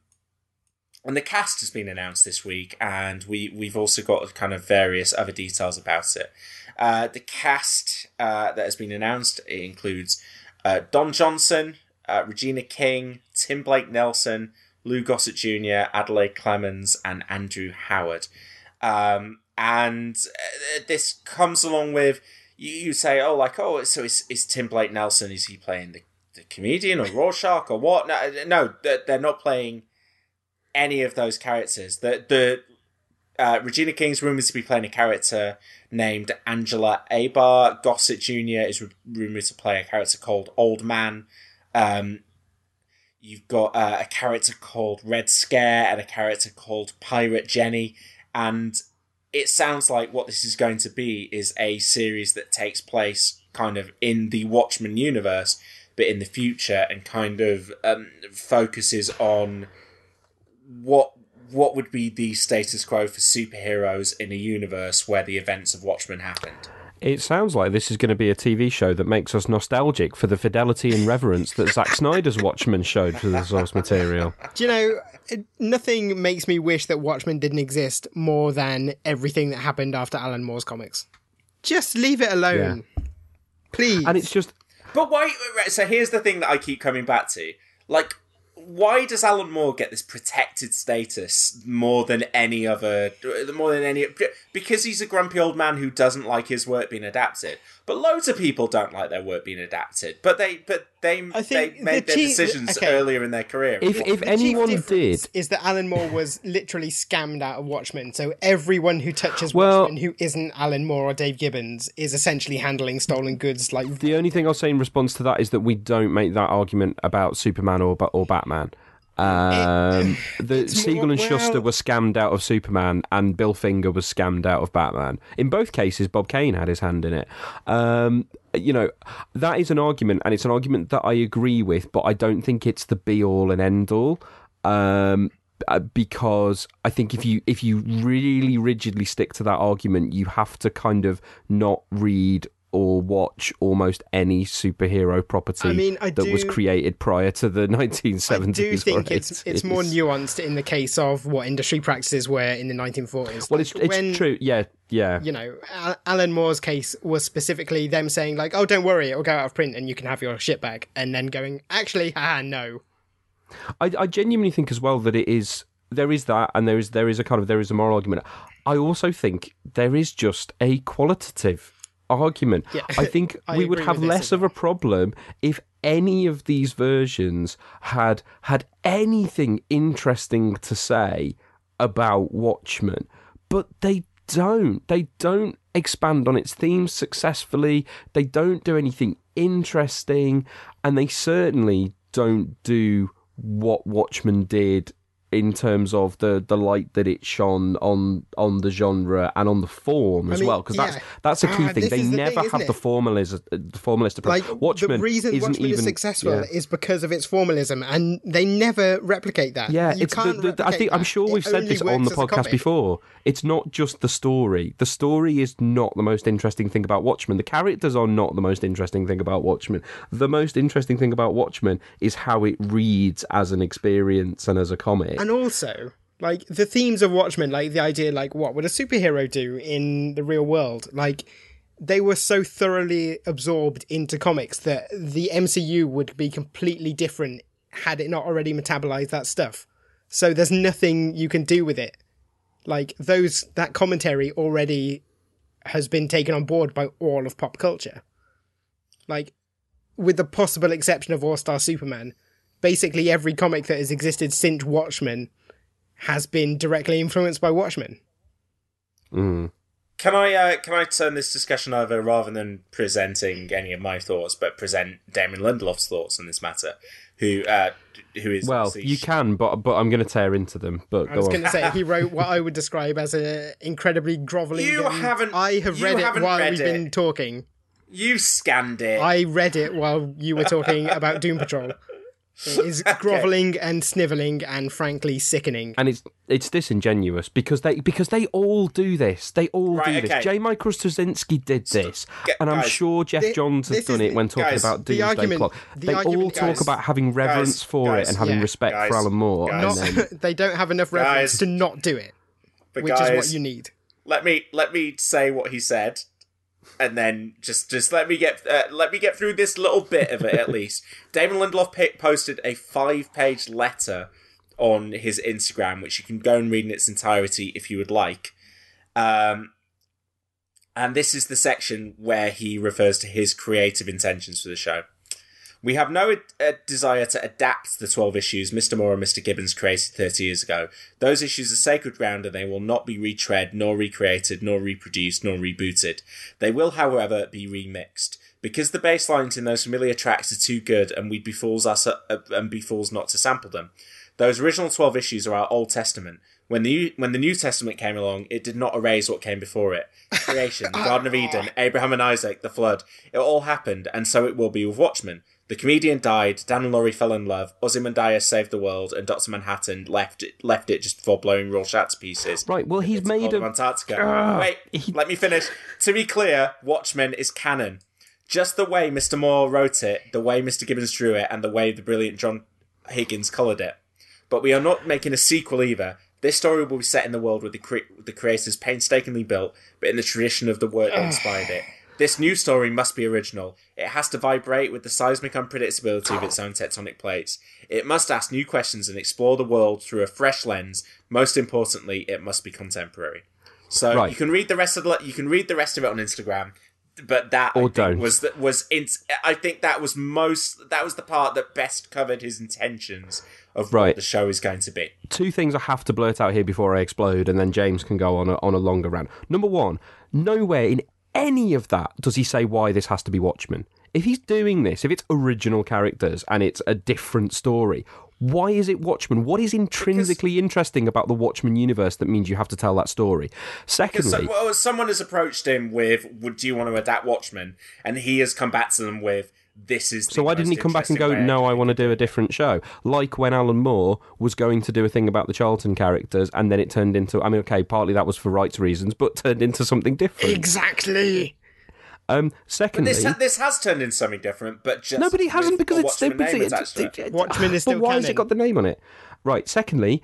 Speaker 1: and the cast has been announced this week, and we we've also got kind of various other details about it. Uh, the cast uh, that has been announced includes uh, Don Johnson, uh, Regina King, Tim Blake Nelson, Lou Gossett Jr., Adelaide Clemens, and Andrew Howard. Um, and uh, this comes along with you, you say, oh, like, oh, so is, is Tim Blake Nelson? Is he playing the, the comedian or Rorschach or what? No, no, they're, not playing any of those characters. The the uh, Regina King's rumored to be playing a character named Angela Abar. Gossett Jr. is ru- rumored to play a character called Old Man. Um, you've got uh, a character called Red Scare and a character called Pirate Jenny, and it sounds like what this is going to be is a series that takes place kind of in the Watchmen universe, but in the future, and kind of um, focuses on what what would be the status quo for superheroes in a universe where the events of Watchmen happened.
Speaker 2: It sounds like this is going to be a TV show that makes us nostalgic for the fidelity and reverence that Zack Snyder's Watchmen showed for the source material.
Speaker 3: Do you know, nothing makes me wish that Watchmen didn't exist more than everything that happened after Alan Moore's comics. Just leave it alone. Please.
Speaker 2: And it's just
Speaker 1: But why? So here's the thing that I keep coming back to: like, why does Alan Moore get this protected status more than any other? More than any, because he's a grumpy old man who doesn't like his work being adapted. But loads of people don't like their work being adapted. But they, but they,
Speaker 3: I
Speaker 1: they made
Speaker 3: the
Speaker 1: their
Speaker 3: chief-
Speaker 1: decisions
Speaker 3: okay.
Speaker 1: earlier in their career.
Speaker 2: if if
Speaker 3: The
Speaker 2: anyone
Speaker 3: difference
Speaker 2: did
Speaker 3: is that Alan Moore was literally scammed out of Watchmen. So everyone who touches
Speaker 2: Well-
Speaker 3: Watchmen who isn't Alan Moore or Dave Gibbons is essentially handling stolen goods. Like
Speaker 2: The only thing I'll say in response to that is that we don't make that argument about Superman or or Batman. Um, the Siegel and Shuster
Speaker 3: well-
Speaker 2: were scammed out of Superman, and Bill Finger was scammed out of Batman. In both cases, Bob Kane had his hand in it. Um, you know, that is an argument, and it's an argument that I agree with, but I don't think it's the be all and end all. Um, uh, because I think if you if you really rigidly stick to that argument, you have to kind of not read or watch almost any superhero property
Speaker 3: I mean, I
Speaker 2: that was created prior to the 1970s.
Speaker 3: I do think it's it's more nuanced in the case of what industry practices were in the 1940s.
Speaker 2: Well, it's
Speaker 3: Like,
Speaker 2: it's
Speaker 3: when,
Speaker 2: true. Yeah, yeah.
Speaker 3: You know, Alan Moore's case was specifically them saying like, "Oh, don't worry, it'll go out of print and you can have your shit back," and then going, "Actually, haha, no."
Speaker 2: I, I genuinely think as well that it is there is that, and there is there is a kind of there is a moral argument. I also think there is just a qualitative argument.
Speaker 3: Yeah,
Speaker 2: I think
Speaker 3: I
Speaker 2: we would have less of a problem if any of these versions had had anything interesting to say about Watchmen, but they don't. They don't expand on its themes successfully. They don't do anything interesting, and they certainly don't do what Watchmen did in terms of the the light that it shone on on the genre and on the form as
Speaker 3: mean,
Speaker 2: well because
Speaker 3: yeah.
Speaker 2: that's that's a key
Speaker 3: Ah,
Speaker 2: thing they
Speaker 3: the
Speaker 2: never
Speaker 3: thing,
Speaker 2: have the
Speaker 3: it?
Speaker 2: formalist the formalist approach
Speaker 3: Like
Speaker 2: Watchmen
Speaker 3: the reason
Speaker 2: isn't
Speaker 3: Watchmen
Speaker 2: even
Speaker 3: is successful
Speaker 2: yeah.
Speaker 3: is because of its formalism, and they never replicate that.
Speaker 2: Yeah,
Speaker 3: you
Speaker 2: it's
Speaker 3: can't
Speaker 2: the, the- I think I'm sure we've said this on the podcast before. It's not just the story. The story is not the most interesting thing about Watchmen. The characters are not the most interesting thing about Watchmen. The most interesting thing about Watchmen is how it reads as an experience and as a comic.
Speaker 3: And also, like the themes of Watchmen, like the idea, like what would a superhero do in the real world? Like they were so thoroughly absorbed into comics that the MCU would be completely different had it not already metabolized that stuff. So there's nothing you can do with it. Like those that commentary already has been taken on board by all of pop culture. Like with the possible exception of All Star Superman, basically every comic that has existed since Watchmen has been directly influenced by Watchmen.
Speaker 2: Mm.
Speaker 1: Can I uh, can I turn this discussion over rather than presenting any of my thoughts, but present Damon Lindelof's thoughts on this matter? Who uh, who is
Speaker 2: Well,
Speaker 1: obviously-
Speaker 2: you can, but but I'm going to tear into them. But
Speaker 3: I was going to say he wrote what I would describe as an incredibly groveling.
Speaker 1: You
Speaker 3: and-
Speaker 1: haven't-
Speaker 3: I have read it while
Speaker 1: read
Speaker 3: we've
Speaker 1: it.
Speaker 3: been talking.
Speaker 1: you scanned it.
Speaker 3: I read it while you were talking about Doom Patrol. It is groveling and snivelling and frankly sickening.
Speaker 2: and it's it's disingenuous because they because they all do this. They all
Speaker 1: Right,
Speaker 2: do this.
Speaker 1: okay.
Speaker 2: J. Michael Straczynski did this,
Speaker 1: G-
Speaker 2: and I'm
Speaker 1: guys,
Speaker 2: sure Geoff
Speaker 3: thi-
Speaker 2: Johns has done it when talking
Speaker 1: guys,
Speaker 2: about
Speaker 3: the
Speaker 2: Doomsday
Speaker 3: argument-
Speaker 2: Clock.
Speaker 3: the
Speaker 2: They all
Speaker 3: argument-
Speaker 2: talk
Speaker 1: guys,
Speaker 2: about having reverence
Speaker 1: guys,
Speaker 2: for
Speaker 1: guys,
Speaker 2: it and having
Speaker 3: yeah.
Speaker 2: respect
Speaker 1: Guys,
Speaker 2: for Alan Moore.
Speaker 1: guys.
Speaker 3: Not,
Speaker 2: then,
Speaker 3: they don't have enough reverence
Speaker 1: Guys.
Speaker 3: to not do it,
Speaker 1: but
Speaker 3: which
Speaker 1: guys,
Speaker 3: is what you need.
Speaker 1: let me let me say what he said, and then just just let me get uh, let me get through this little bit of it at least. Damon Lindelof pa- posted a five page letter on his Instagram, which you can go and read in its entirety if you would like. Um, and this is the section where he refers to his creative intentions for the show. We have no uh, desire to adapt the 12 issues Mr. Moore and Mr. Gibbons created 30 years ago. Those issues are sacred ground and they will not be retread, nor recreated, nor reproduced, nor rebooted. They will, however, be remixed. Because the bass lines in those familiar tracks are too good and we'd be fools us uh, and be fools not to sample them. Those original 12 issues are our Old Testament. When the, when the New Testament came along, it did not erase what came before it. Creation, the Garden of Eden, Abraham and Isaac, the flood. It all happened, and so it will be with Watchmen. The comedian died, Dan and Laurie fell in love, Ozymandias saved the world, and Dr. Manhattan left it, left it just before blowing Rorschach to pieces.
Speaker 2: right. Well, he's made a
Speaker 1: Antarctica.
Speaker 2: Ah,
Speaker 1: Wait,
Speaker 2: he-
Speaker 1: let me finish. To be clear, Watchmen is canon. Just the way Mr. Moore wrote it, the way Mr. Gibbons drew it, and the way the brilliant John Higgins coloured it. But we are not making a sequel either. This story will be set in the world with the, cre- the creators painstakingly built, but in the tradition of the work that inspired it. This new story must be original. It has to vibrate with the seismic unpredictability of its own tectonic plates. It must ask new questions and explore the world through a fresh lens. Most importantly, it must be contemporary. So
Speaker 2: Right.
Speaker 1: you can read the rest of the, you can read the rest of it on Instagram, but that
Speaker 2: Or
Speaker 1: think
Speaker 2: don't.
Speaker 1: was that was in, I think that was most that was the part that best covered his intentions of
Speaker 2: Right.
Speaker 1: what the show is going to be.
Speaker 2: two things I have to blurt out here before I explode, and then James can go on a, on a longer rant. Number one, nowhere in any of that does he say why this has to be Watchmen. If he's doing this, if it's original characters and it's a different story, why is it Watchmen? What is intrinsically interesting about the Watchmen universe that means you have to tell that story?
Speaker 1: Because
Speaker 2: Secondly,
Speaker 1: so, well, someone has approached him with, "Would you want to adapt Watchmen?" and he has come back to them with, "This is." The
Speaker 2: So why didn't he come back and go, no, I want to
Speaker 1: do
Speaker 2: do a different show? Like when Alan Moore was going to do a thing about the Charlton characters, and then it turned into, I mean, okay, partly that was for rights reasons, but turned into something different.
Speaker 3: Exactly.
Speaker 2: Um,
Speaker 1: But
Speaker 2: secondly,
Speaker 1: this, ha- this has turned into something different, but just
Speaker 2: no, but it hasn't because it's
Speaker 1: Watchmen name
Speaker 2: it's-
Speaker 1: attached to it.
Speaker 2: it-
Speaker 3: Watchmen is still.
Speaker 2: But
Speaker 3: still
Speaker 2: why has it got the name on it? Right. Secondly,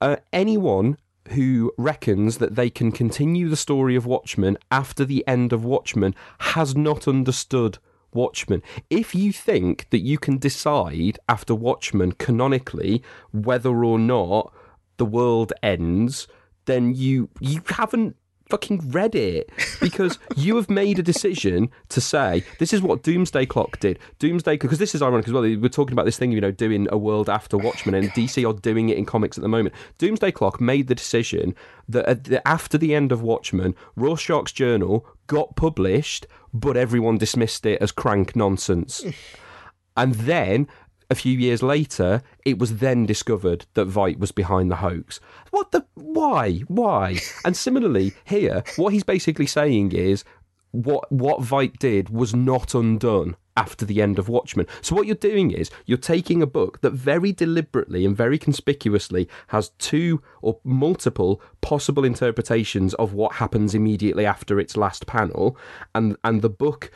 Speaker 2: uh, anyone who reckons that they can continue the story of Watchmen after the end of Watchmen has not understood Watchmen. If you think that you can decide after Watchmen canonically whether or not the world ends, then you you haven't fucking read it because you have made a decision to say this is what Doomsday Clock did. Doomsday because this is ironic as well. We're talking about this thing, you know, doing a world after Watchmen, and DC are doing it in comics at the moment. Doomsday Clock made the decision that at the, after the end of Watchmen, Rorschach's journal got published, but everyone dismissed it as crank nonsense. and then a few years later, it was then discovered that Veidt was behind the hoax. What the? Why? Why? and similarly, here, what he's basically saying is what what Veidt did was not undone after the end of Watchmen. So what you're doing is you're taking a book that very deliberately and very conspicuously has two or multiple possible interpretations of what happens immediately after its last panel, and and the book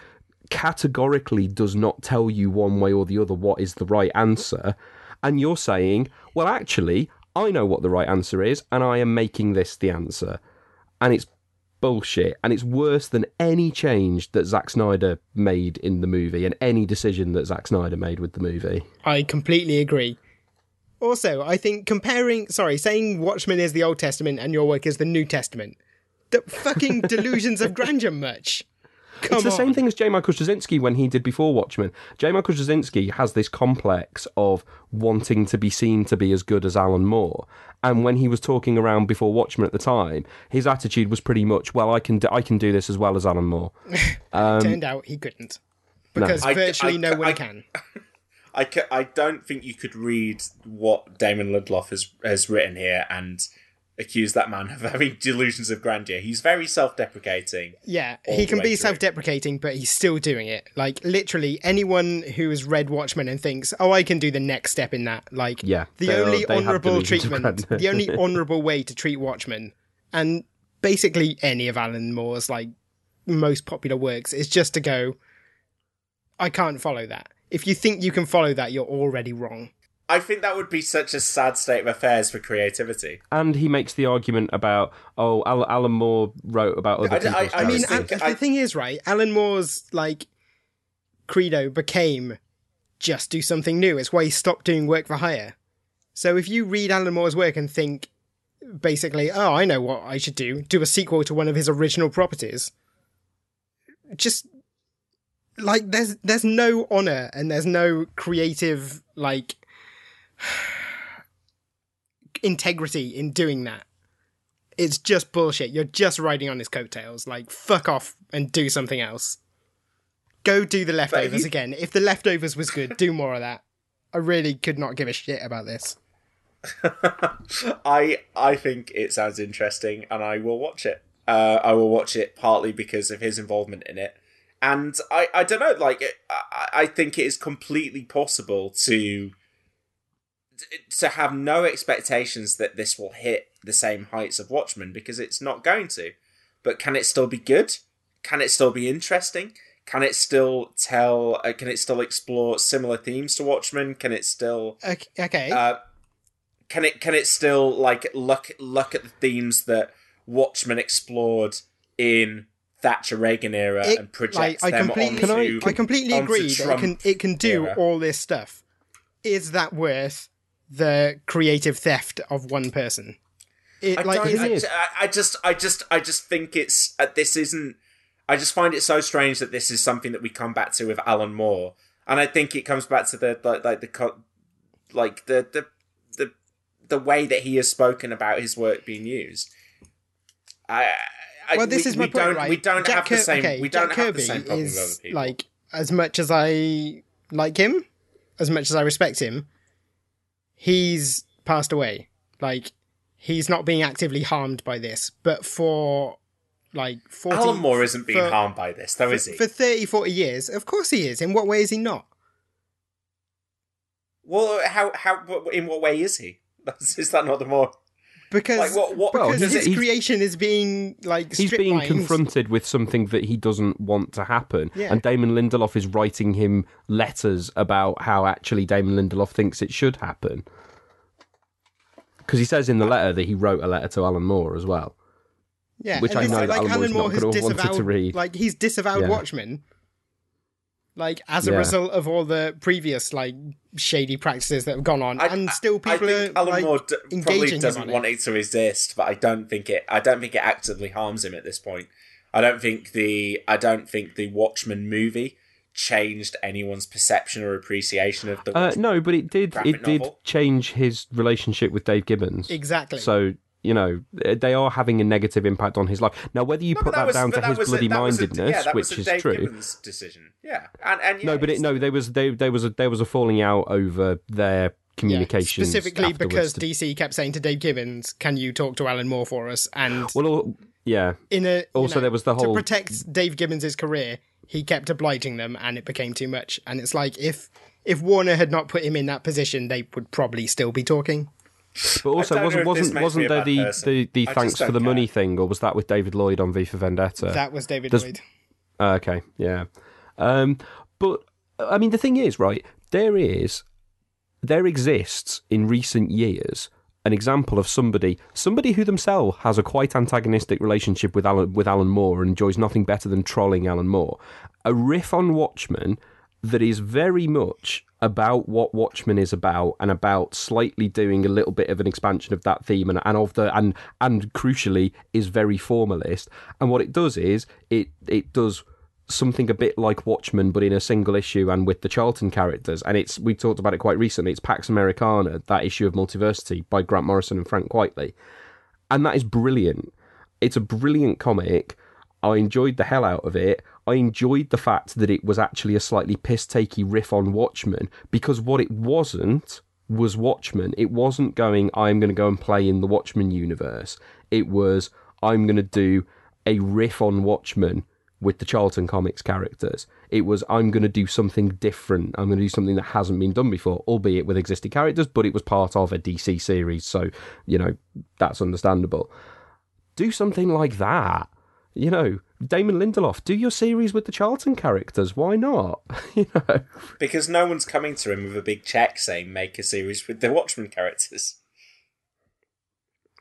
Speaker 2: categorically does not tell you one way or the other what is the right answer, and you're saying, well, actually, I know what the right answer is, and I am making this the answer. And it's bullshit, and it's worse than any change that Zack Snyder made in the movie and any decision that Zack Snyder made with the movie.
Speaker 3: I completely agree. Also, I think comparing, sorry, saying Watchmen is the Old Testament and your work is the New Testament, the fucking delusions of grandeur much. Come
Speaker 2: it's the
Speaker 3: on.
Speaker 2: same thing as J. Michael Straczynski when he did before Watchmen. J. Michael Straczynski has this complex of wanting to be seen to be as good as Alan Moore. And when he was talking around before Watchmen at the time, his attitude was pretty much, "Well, I can do, I can do this as well as Alan Moore." Um,
Speaker 3: Turned out he couldn't. Because
Speaker 1: I-
Speaker 3: virtually
Speaker 1: I-
Speaker 3: no one
Speaker 1: I-
Speaker 3: can.
Speaker 1: I, I don't think you could read what Damon Lindelof has has written here and accuse that man of having delusions of grandeur. He's very self-deprecating.
Speaker 3: Yeah, he can be
Speaker 1: through.
Speaker 3: self-deprecating, but he's still doing it. Like literally, anyone who has read Watchmen and thinks, "Oh, I can do the next step in that," like
Speaker 2: Yeah,
Speaker 3: the only honourable treatment, the only honourable way to treat Watchmen, and basically any of Alan Moore's like most popular works is just to go, "I can't follow that." If you think you can follow that, you're already wrong.
Speaker 1: I think that would be such a sad state of affairs for creativity.
Speaker 2: and he makes the argument about, "Oh, Al- Alan Moore wrote about other
Speaker 1: I-
Speaker 2: people's
Speaker 1: I- I
Speaker 3: I mean,
Speaker 1: just
Speaker 2: characters."
Speaker 1: think
Speaker 3: Al-
Speaker 1: I-
Speaker 3: the thing is, right? Alan Moore's like credo became just do something new. It's why he stopped doing work for hire. So if you read Alan Moore's work and think basically, oh, I know what I should do, do a sequel to one of his original properties, just like there's there's no honor and there's no creative like integrity in doing that it's just bullshit. You're just riding on his coattails. Like, fuck off and do something else. Go do the leftovers again. If the leftovers was good, do more of that. I really could not give a shit about this.
Speaker 1: I I think it sounds interesting, and I will watch it. Uh, I will watch it partly because of his involvement in it, and I I don't know. Like I, I think it is completely possible to to have no expectations that this will hit the same heights of Watchmen because it's not going to. But can it still be good? Can it still be interesting? Can it still tell? Uh, can it still explore similar themes to Watchmen? Can it still?
Speaker 3: Okay.
Speaker 1: Uh, can it can it still like look look at the themes that Watchmen explored in Thatcher Reagan era
Speaker 3: It-
Speaker 1: and project
Speaker 3: like, I
Speaker 1: them
Speaker 3: completely,
Speaker 1: onto?
Speaker 3: I completely
Speaker 1: onto
Speaker 3: agree that it can it can do
Speaker 1: era?
Speaker 3: all this stuff. Is that worth the creative theft of one person? It,
Speaker 1: I,
Speaker 3: like
Speaker 1: I. I- just I just I just think it's uh, this isn't. I just find it so strange that this is something that we come back to with Alan Moore, and I think it comes back to the like, like the co- like the the the the way that he has spoken about his work being used. I, I
Speaker 3: well, this
Speaker 1: we,
Speaker 3: is my
Speaker 1: we
Speaker 3: point,
Speaker 1: don't,
Speaker 3: right?
Speaker 1: We don't
Speaker 3: Jack
Speaker 1: have the
Speaker 3: Kir-
Speaker 1: same.
Speaker 3: okay,
Speaker 1: we don't have
Speaker 3: Kirby
Speaker 1: the same problem with other
Speaker 3: is
Speaker 1: people.
Speaker 3: like as much as I like him, as much as I respect him, he's passed away. Like he's not being actively harmed by this, but for like 40,
Speaker 1: Alan Moore isn't being
Speaker 3: for-
Speaker 1: harmed by this, though,
Speaker 3: for,
Speaker 1: is he?
Speaker 3: For 30, 40 years, of course he is. In what way is he not?
Speaker 1: Well, how how in what way is he? Is that not the more?
Speaker 3: Because
Speaker 1: Like, what- what-
Speaker 2: Well,
Speaker 3: because his creation is being like
Speaker 2: He's being
Speaker 3: mined.
Speaker 2: confronted with something that he doesn't want to happen.
Speaker 3: Yeah.
Speaker 2: And Damon Lindelof is writing him letters about how actually Damon Lindelof thinks it should happen. Because he says in the letter that he wrote a letter to Alan Moore as well.
Speaker 3: Yeah,
Speaker 2: which I know that
Speaker 3: like
Speaker 2: Alan Moore's not
Speaker 3: Moore has
Speaker 2: wanted to read.
Speaker 3: Like he's disavowed
Speaker 2: Yeah.
Speaker 3: Watchmen. Like as a
Speaker 2: Yeah.
Speaker 3: result of all the previous like shady practices that have gone on,
Speaker 1: I-
Speaker 3: and still people
Speaker 1: I think
Speaker 3: are
Speaker 1: Alan
Speaker 3: like
Speaker 1: Moore d- probably doesn't want
Speaker 3: it.
Speaker 1: it to resist, but I don't think it. I don't think it actively harms him at this point. I don't think the. I don't think the Watchmen movie changed anyone's perception or appreciation of the.
Speaker 2: Uh, no, but it did.
Speaker 1: graphic
Speaker 2: It did change his relationship with Dave Gibbons.
Speaker 3: Exactly.
Speaker 2: So you know eh, they are having a negative impact on his life. Now, whether you
Speaker 1: No,
Speaker 2: put
Speaker 1: but
Speaker 2: that,
Speaker 1: was-
Speaker 2: down to
Speaker 1: that
Speaker 2: his
Speaker 1: was a-
Speaker 2: bloody
Speaker 1: a,
Speaker 2: mindedness,
Speaker 1: yeah,
Speaker 2: which
Speaker 1: a
Speaker 2: is
Speaker 1: Dave
Speaker 2: true.
Speaker 1: Gibbons decision. Yeah, and and yeah,
Speaker 2: no, but it, no, there was they, there was a there was a falling out over their communication
Speaker 3: specifically because DC kept saying to Dave Gibbons, "Can you talk to Alan Moore for us?" And
Speaker 2: well, yeah.
Speaker 3: in a you
Speaker 2: also
Speaker 3: know,
Speaker 2: there was the whole
Speaker 3: to
Speaker 2: whole
Speaker 3: protect Dave Gibbons' career, he kept obliging them, and it became too much. And it's like if if Warner had not put him in that position, they would probably still be talking.
Speaker 2: But also, wasn't wasn't wasn't there the,
Speaker 1: person.
Speaker 2: the, the
Speaker 1: I
Speaker 2: thanks for the
Speaker 1: don't
Speaker 2: money thing, or was that with David Lloyd on V for Vendetta?
Speaker 3: that was David
Speaker 2: Does-
Speaker 3: Lloyd.
Speaker 2: Ah, okay, yeah. Um, but I mean, the thing is, right? There is, there exists in recent years an example of somebody, somebody who themselves has a quite antagonistic relationship with Alan with Alan Moore and enjoys nothing better than trolling Alan Moore. A riff on Watchmen that is very much about what Watchmen is about and about slightly doing a little bit of an expansion of that theme and, and of the and and crucially is very formalist. And what it does is it it does something a bit like Watchmen, but in a single issue and with the Charlton characters. And it's we talked about it quite recently. It's Pax Americana, that issue of Multiversity by Grant Morrison and Frank Quitely, and that is brilliant. It's a brilliant comic. I enjoyed the hell out of it. I enjoyed the fact that it was actually a slightly piss takey riff on Watchmen because what it wasn't was Watchmen. It wasn't going, I'm going to go and play in the Watchmen universe. It was, I'm going to do a riff on Watchmen with the Charlton Comics characters. It was, I'm going to do something different. I'm going to do something that hasn't been done before, albeit with existing characters, but it was part of a DC series. So, you know, that's understandable. Do something like that. You know, Damon Lindelof, do your series with the Charlton characters. Why not? you know,
Speaker 1: because no one's coming to him with a big check saying make a series with the Watchmen characters.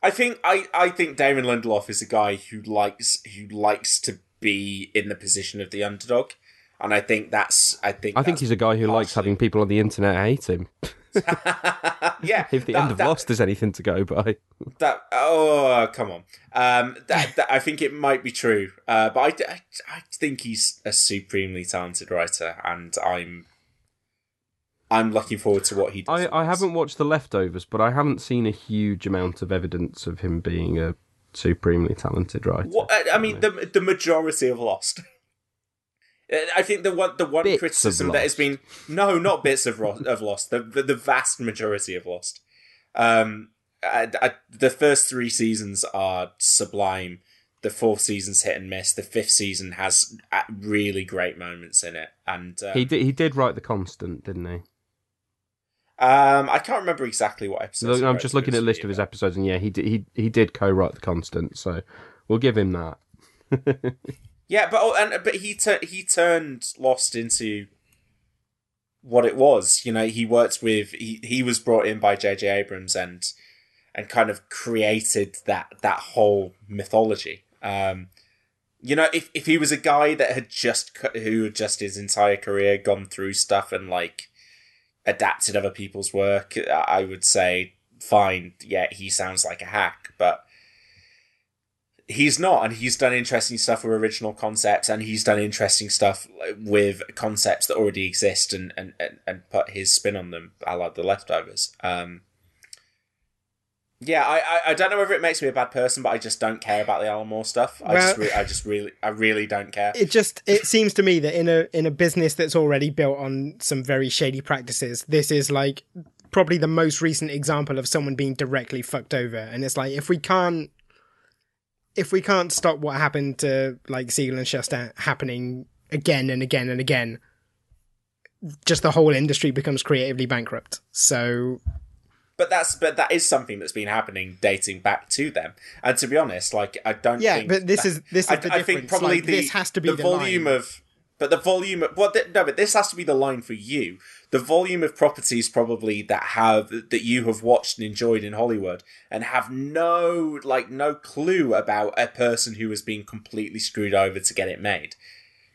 Speaker 1: I think I, I think Damon Lindelof is a guy who likes who likes to be in the position of the underdog, and I think that's I think
Speaker 2: I think he's a guy who likes having people on the internet hate him.
Speaker 1: yeah.
Speaker 2: If the
Speaker 1: that-
Speaker 2: end of
Speaker 1: that-
Speaker 2: Lost is anything to go by.
Speaker 1: That oh come on, um, that, that I think it might be true, uh, but I, I, I think he's a supremely talented writer, and I'm I'm looking forward to what he does.
Speaker 2: I, I haven't watched The Leftovers, but I haven't seen a huge amount of evidence of him being a supremely talented writer.
Speaker 1: What, I mean, the the majority of Lost. Uh, I think the one the one
Speaker 2: Bits
Speaker 1: criticism that has been no, not bits of Ro- of Lost, the, the the vast majority of Lost. Um, I, I, the first three seasons are sublime. The fourth season's hit and miss. The fifth season has uh, really great moments in it, and uh,
Speaker 2: He did. He did write The Constant, didn't he?
Speaker 1: um, I can't remember exactly what episode.
Speaker 2: I'm just looking at a list of his episodes, and yeah, he did. He he did co-write The Constant, so we'll give him that.
Speaker 1: Yeah, but oh, and but he tur- he turned Lost into what it was. You know, he worked with he he was brought in by J.J. Abrams and and kind of created that that whole mythology. Um, you know, if if he was a guy that had just who had just his entire career gone through stuff and like adapted other people's work, I would say fine. Yeah, he sounds like a hack, but he's not and he's done interesting stuff with original concepts and he's done interesting stuff with concepts that already exist and and, and, and put his spin on them i like the leftovers. Um yeah I, I i don't know whether it makes me a bad person but i just don't care about the alan moore stuff. I just re- i just really i really don't care.
Speaker 3: It just it seems to me that in a in a business that's already built on some very shady practices, this is like probably the most recent example of someone being directly fucked over. And it's like if we can't if we can't stop what happened to like Siegel and Shuster happening again and again and again, just the whole industry becomes creatively bankrupt. So
Speaker 1: but that's but that is something that's been happening dating back to them and to be honest like i don't
Speaker 3: Yeah,
Speaker 1: think
Speaker 3: but this
Speaker 1: that-
Speaker 3: is- this is
Speaker 1: I,
Speaker 3: the
Speaker 1: I think probably
Speaker 3: Like,
Speaker 1: the,
Speaker 3: this has to be
Speaker 1: the,
Speaker 3: the
Speaker 1: volume
Speaker 3: line.
Speaker 1: of but the volume of well th- no but this has to be the line for you the volume of properties probably that have that you have watched and enjoyed in hollywood and have no like no clue about a person who has been completely screwed over to get it made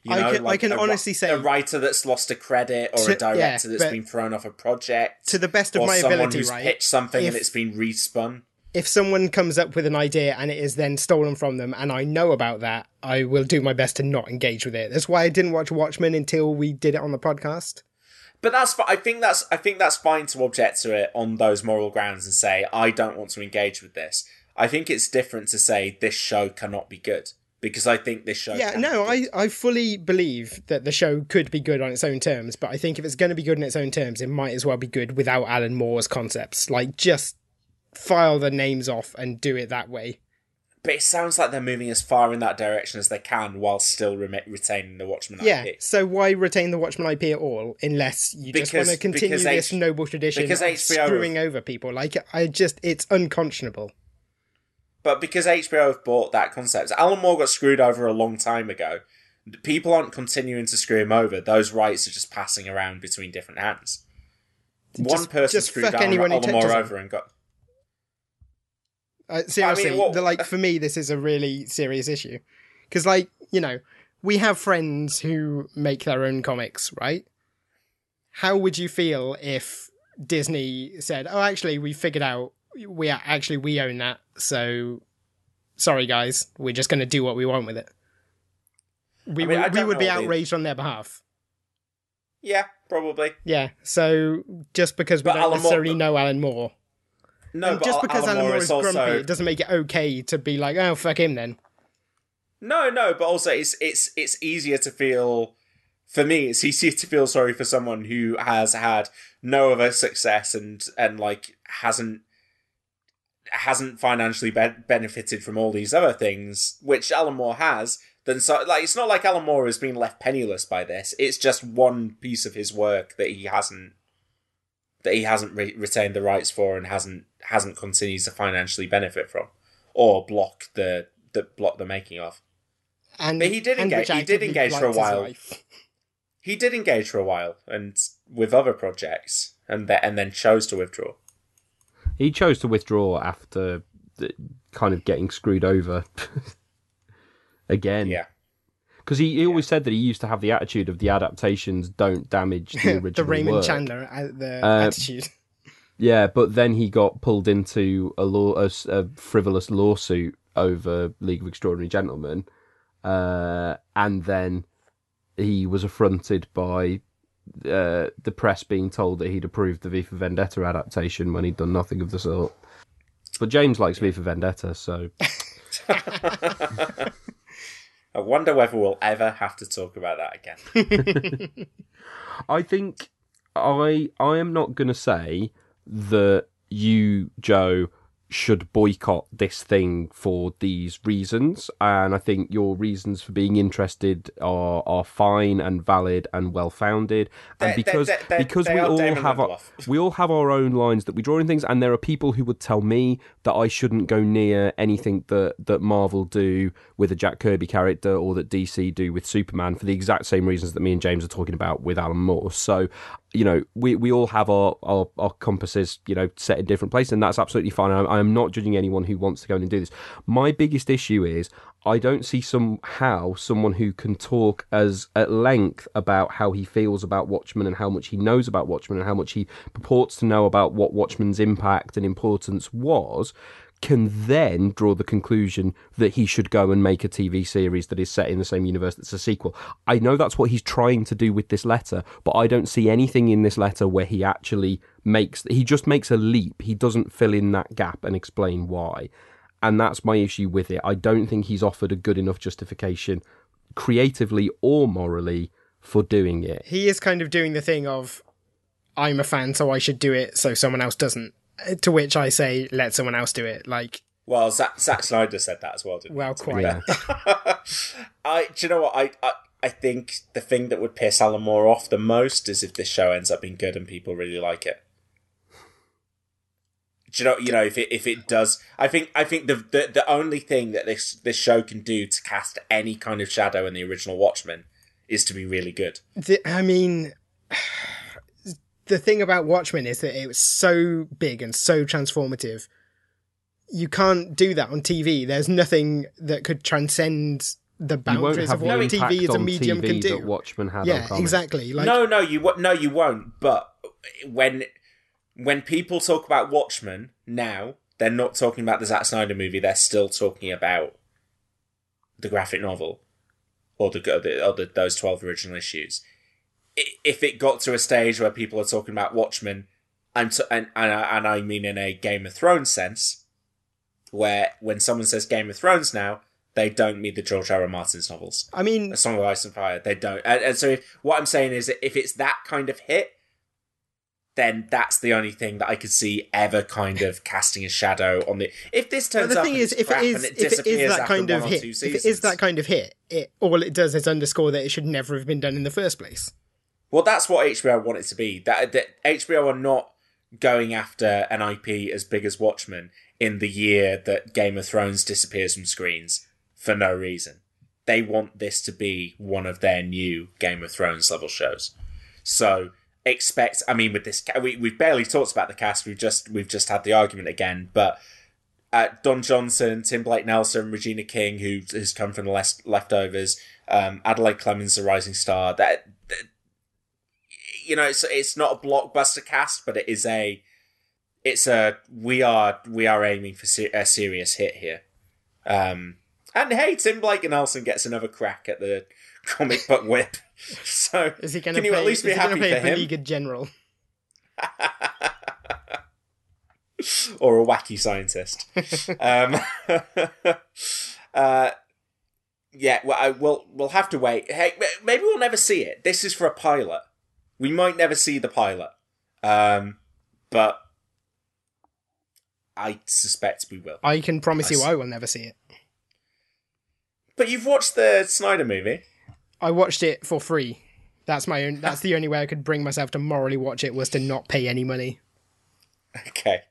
Speaker 1: You
Speaker 3: I
Speaker 1: know,
Speaker 3: can- I can
Speaker 1: a,
Speaker 3: honestly say-
Speaker 1: a writer that's lost a credit or
Speaker 3: To-
Speaker 1: a director
Speaker 3: yeah,
Speaker 1: that's been thrown off a project.
Speaker 3: to the best of
Speaker 1: or
Speaker 3: my
Speaker 1: someone
Speaker 3: ability,
Speaker 1: who's
Speaker 3: right,
Speaker 1: pitched something and it's been respun.
Speaker 3: If someone comes up with an idea and it is then stolen from them and I know about that, I will do my best to not engage with it. That's why I didn't watch Watchmen until we did it on the podcast.
Speaker 1: But that's I think that's I think that's fine to object to it on those moral grounds and say I don't want to engage with this. I think it's different to say this show cannot be good because I think this show.
Speaker 3: Yeah, no. I, I fully believe that the show could be good on its own terms, but I think if it's going to be good on its own terms, it might as well be good without Alan Moore's concepts. Like, just file the names off and do it that way.
Speaker 1: But it sounds like they're moving as far in that direction as they can while still rem- retaining the Watchmen
Speaker 3: Yeah,
Speaker 1: IP.
Speaker 3: so why retain the Watchmen IP at all, unless you just want to continue this
Speaker 1: H-
Speaker 3: noble tradition
Speaker 1: because
Speaker 3: of
Speaker 1: HBO
Speaker 3: screwing over people? Like, I just, it's unconscionable.
Speaker 1: But because HBO have bought that concept, Alan Moore got screwed over a long time ago. People aren't continuing to screw him over. Those rights are just passing around between different hands. One
Speaker 3: Just-
Speaker 1: person
Speaker 3: just
Speaker 1: screwed Alan, Alan Moore over and got.
Speaker 3: Uh, seriously,
Speaker 1: what-
Speaker 3: the, like for me, this is a really serious issue because, like, you know, we have friends who make their own comics, right? How would you feel if Disney said, "Oh, actually, we figured out we are actually we own that, so sorry, guys, we're just going to do what we want with it." We
Speaker 1: I mean,
Speaker 3: would, we would be outraged on their behalf.
Speaker 1: Yeah, probably.
Speaker 3: Yeah, so just because we
Speaker 1: But
Speaker 3: don't
Speaker 1: Alan Moore-
Speaker 3: necessarily know Alan Moore,
Speaker 1: No,
Speaker 3: and
Speaker 1: but
Speaker 3: just because Alan, Moore
Speaker 1: is
Speaker 3: is
Speaker 1: also
Speaker 3: grumpy, it doesn't make it okay to be like, "Oh, fuck him," then.
Speaker 1: no, no, but also it's it's it's easier to feel. For me, it's easier to feel sorry for someone who has had no other success and and like hasn't hasn't financially be- benefited from all these other things, which Alan Moore has. Then so like it's not like Alan Moore has been left penniless by this. It's just one piece of his work that he hasn't that he hasn't re- retained the rights for and hasn't hasn't continued to financially benefit from or block the the block the making of.
Speaker 3: And
Speaker 1: But he did
Speaker 3: and
Speaker 1: engage- he did engage for a while. He did engage for a while and with other projects and th- and then chose to withdraw.
Speaker 2: He chose to withdraw after the, kind of getting screwed over again.
Speaker 1: Yeah.
Speaker 2: Because he, he always said that he used to have the attitude of the adaptations don't damage the original
Speaker 3: the Raymond
Speaker 2: work.
Speaker 3: Chandler uh, the
Speaker 2: Uh,
Speaker 3: attitude.
Speaker 2: Yeah, but then he got pulled into a law a, a frivolous lawsuit over League of Extraordinary Gentlemen, uh, and then he was affronted by uh, the press being told that he'd approved the V for Vendetta adaptation when he'd done nothing of the sort. But James likes V for Vendetta, so
Speaker 1: I wonder whether we'll ever have to talk about that again.
Speaker 2: I think I I am not going to say that you Joe should boycott this thing for these reasons. And I think your reasons for being interested are are fine and valid and well founded and
Speaker 1: They- they-
Speaker 2: because
Speaker 1: they- they-
Speaker 2: because we all
Speaker 1: Damon
Speaker 2: have our, we all have our own lines that we draw in things and there are people who would tell me that I shouldn't go near anything that that Marvel do with a Jack Kirby character or that DC do with Superman for the exact same reasons that me and James are talking about with Alan Moore. So, you know, we, we all have our, our, our compasses, you know, set in different places, and that's absolutely fine. I, I am not judging anyone who wants to go in and do this. My biggest issue is I don't see somehow someone who can talk as at length about how he feels about Watchmen and how much he knows about Watchmen and how much he purports to know about what Watchmen's impact and importance was can then draw the conclusion that he should go and make a TV series that is set in the same universe that's a sequel. I know that's what he's trying to do with this letter, but I don't see anything in this letter where he actually makes he just makes a leap. He doesn't fill in that gap and explain why. And that's my issue with it. I don't think he's offered a good enough justification creatively or morally for doing it.
Speaker 3: He is kind of doing the thing of, I'm a fan, so I should do it, so someone else doesn't. To which I say, let someone else do it. Like,
Speaker 1: Well, Zack, Zack Snyder said that as well, didn't
Speaker 3: well,
Speaker 1: he? to be
Speaker 3: quite.
Speaker 1: I, do you know what? I, I, I think the thing that would piss Alan Moore off the most is if this show ends up being good and people really like it. Do you know? You know, if it if it does, I think I think the the, the only thing that this this show can do to cast any kind of shadow in the original Watchmen is to be really good.
Speaker 3: The, I mean, the thing about Watchmen is that it was so big and so transformative. You can't do that on TV. There's nothing that could transcend the boundaries of what
Speaker 2: impact
Speaker 3: TV as a medium
Speaker 2: TV
Speaker 3: can do.
Speaker 2: that Watchmen had
Speaker 3: yeah, exactly. Like,
Speaker 1: no, no, you wo- no, you won't. But when when people talk about Watchmen now, they're not talking about the Zack Snyder movie. They're still talking about the graphic novel or the or, the, or the, those twelve original issues. If it got to a stage where people are talking about Watchmen, and t- and and I, and I mean in a Game of Thrones sense, where when someone says Game of Thrones now, they don't mean the George R. R. Martin's novels.
Speaker 3: I mean,
Speaker 1: A Song of Ice and Fire. They don't. And, and so if, what I'm saying is that if it's that kind of hit, then that's the only thing that I could see ever kind of casting a shadow on the. If this turns
Speaker 3: the
Speaker 1: up
Speaker 3: thing is, if it is,
Speaker 1: it
Speaker 3: if it is that kind of hit, if it is that kind of hit, it all it does is underscore that it should never have been done in the first place.
Speaker 1: Well, that's what HBO want it to be. That, that HBO are not going after an IP as big as Watchmen in the year that Game of Thrones disappears from screens for no reason. They want this to be one of their new Game of Thrones level shows. So expect. I mean, with this, we we've barely talked about the cast. We've just we've just had the argument again, but. Uh, Don Johnson, Tim Blake Nelson, Regina King, who has come from the les- leftovers, um, Adelaide Clemens, the rising star. That you know, it's it's not a blockbuster cast, but it is a, it's a we are we are aiming for se- a serious hit here. Um, and hey, Tim Blake and Nelson gets another crack at the comic book whip. So
Speaker 3: Is he gonna
Speaker 1: can you
Speaker 3: play?
Speaker 1: at least be
Speaker 3: is he gonna
Speaker 1: happy for
Speaker 3: a
Speaker 1: him?
Speaker 3: general?
Speaker 1: or a wacky scientist. um, uh, yeah, well, I, we'll we'll have to wait. Hey, maybe we'll never see it. This is for a pilot. We might never see the pilot, um, but I suspect we will.
Speaker 3: I can promise you,
Speaker 1: Nice.
Speaker 3: I will never see it.
Speaker 1: But you've watched the Snyder movie.
Speaker 3: I watched it for free. That's my own. That's the only way I could bring myself to morally watch it was to not pay any money.
Speaker 1: Okay.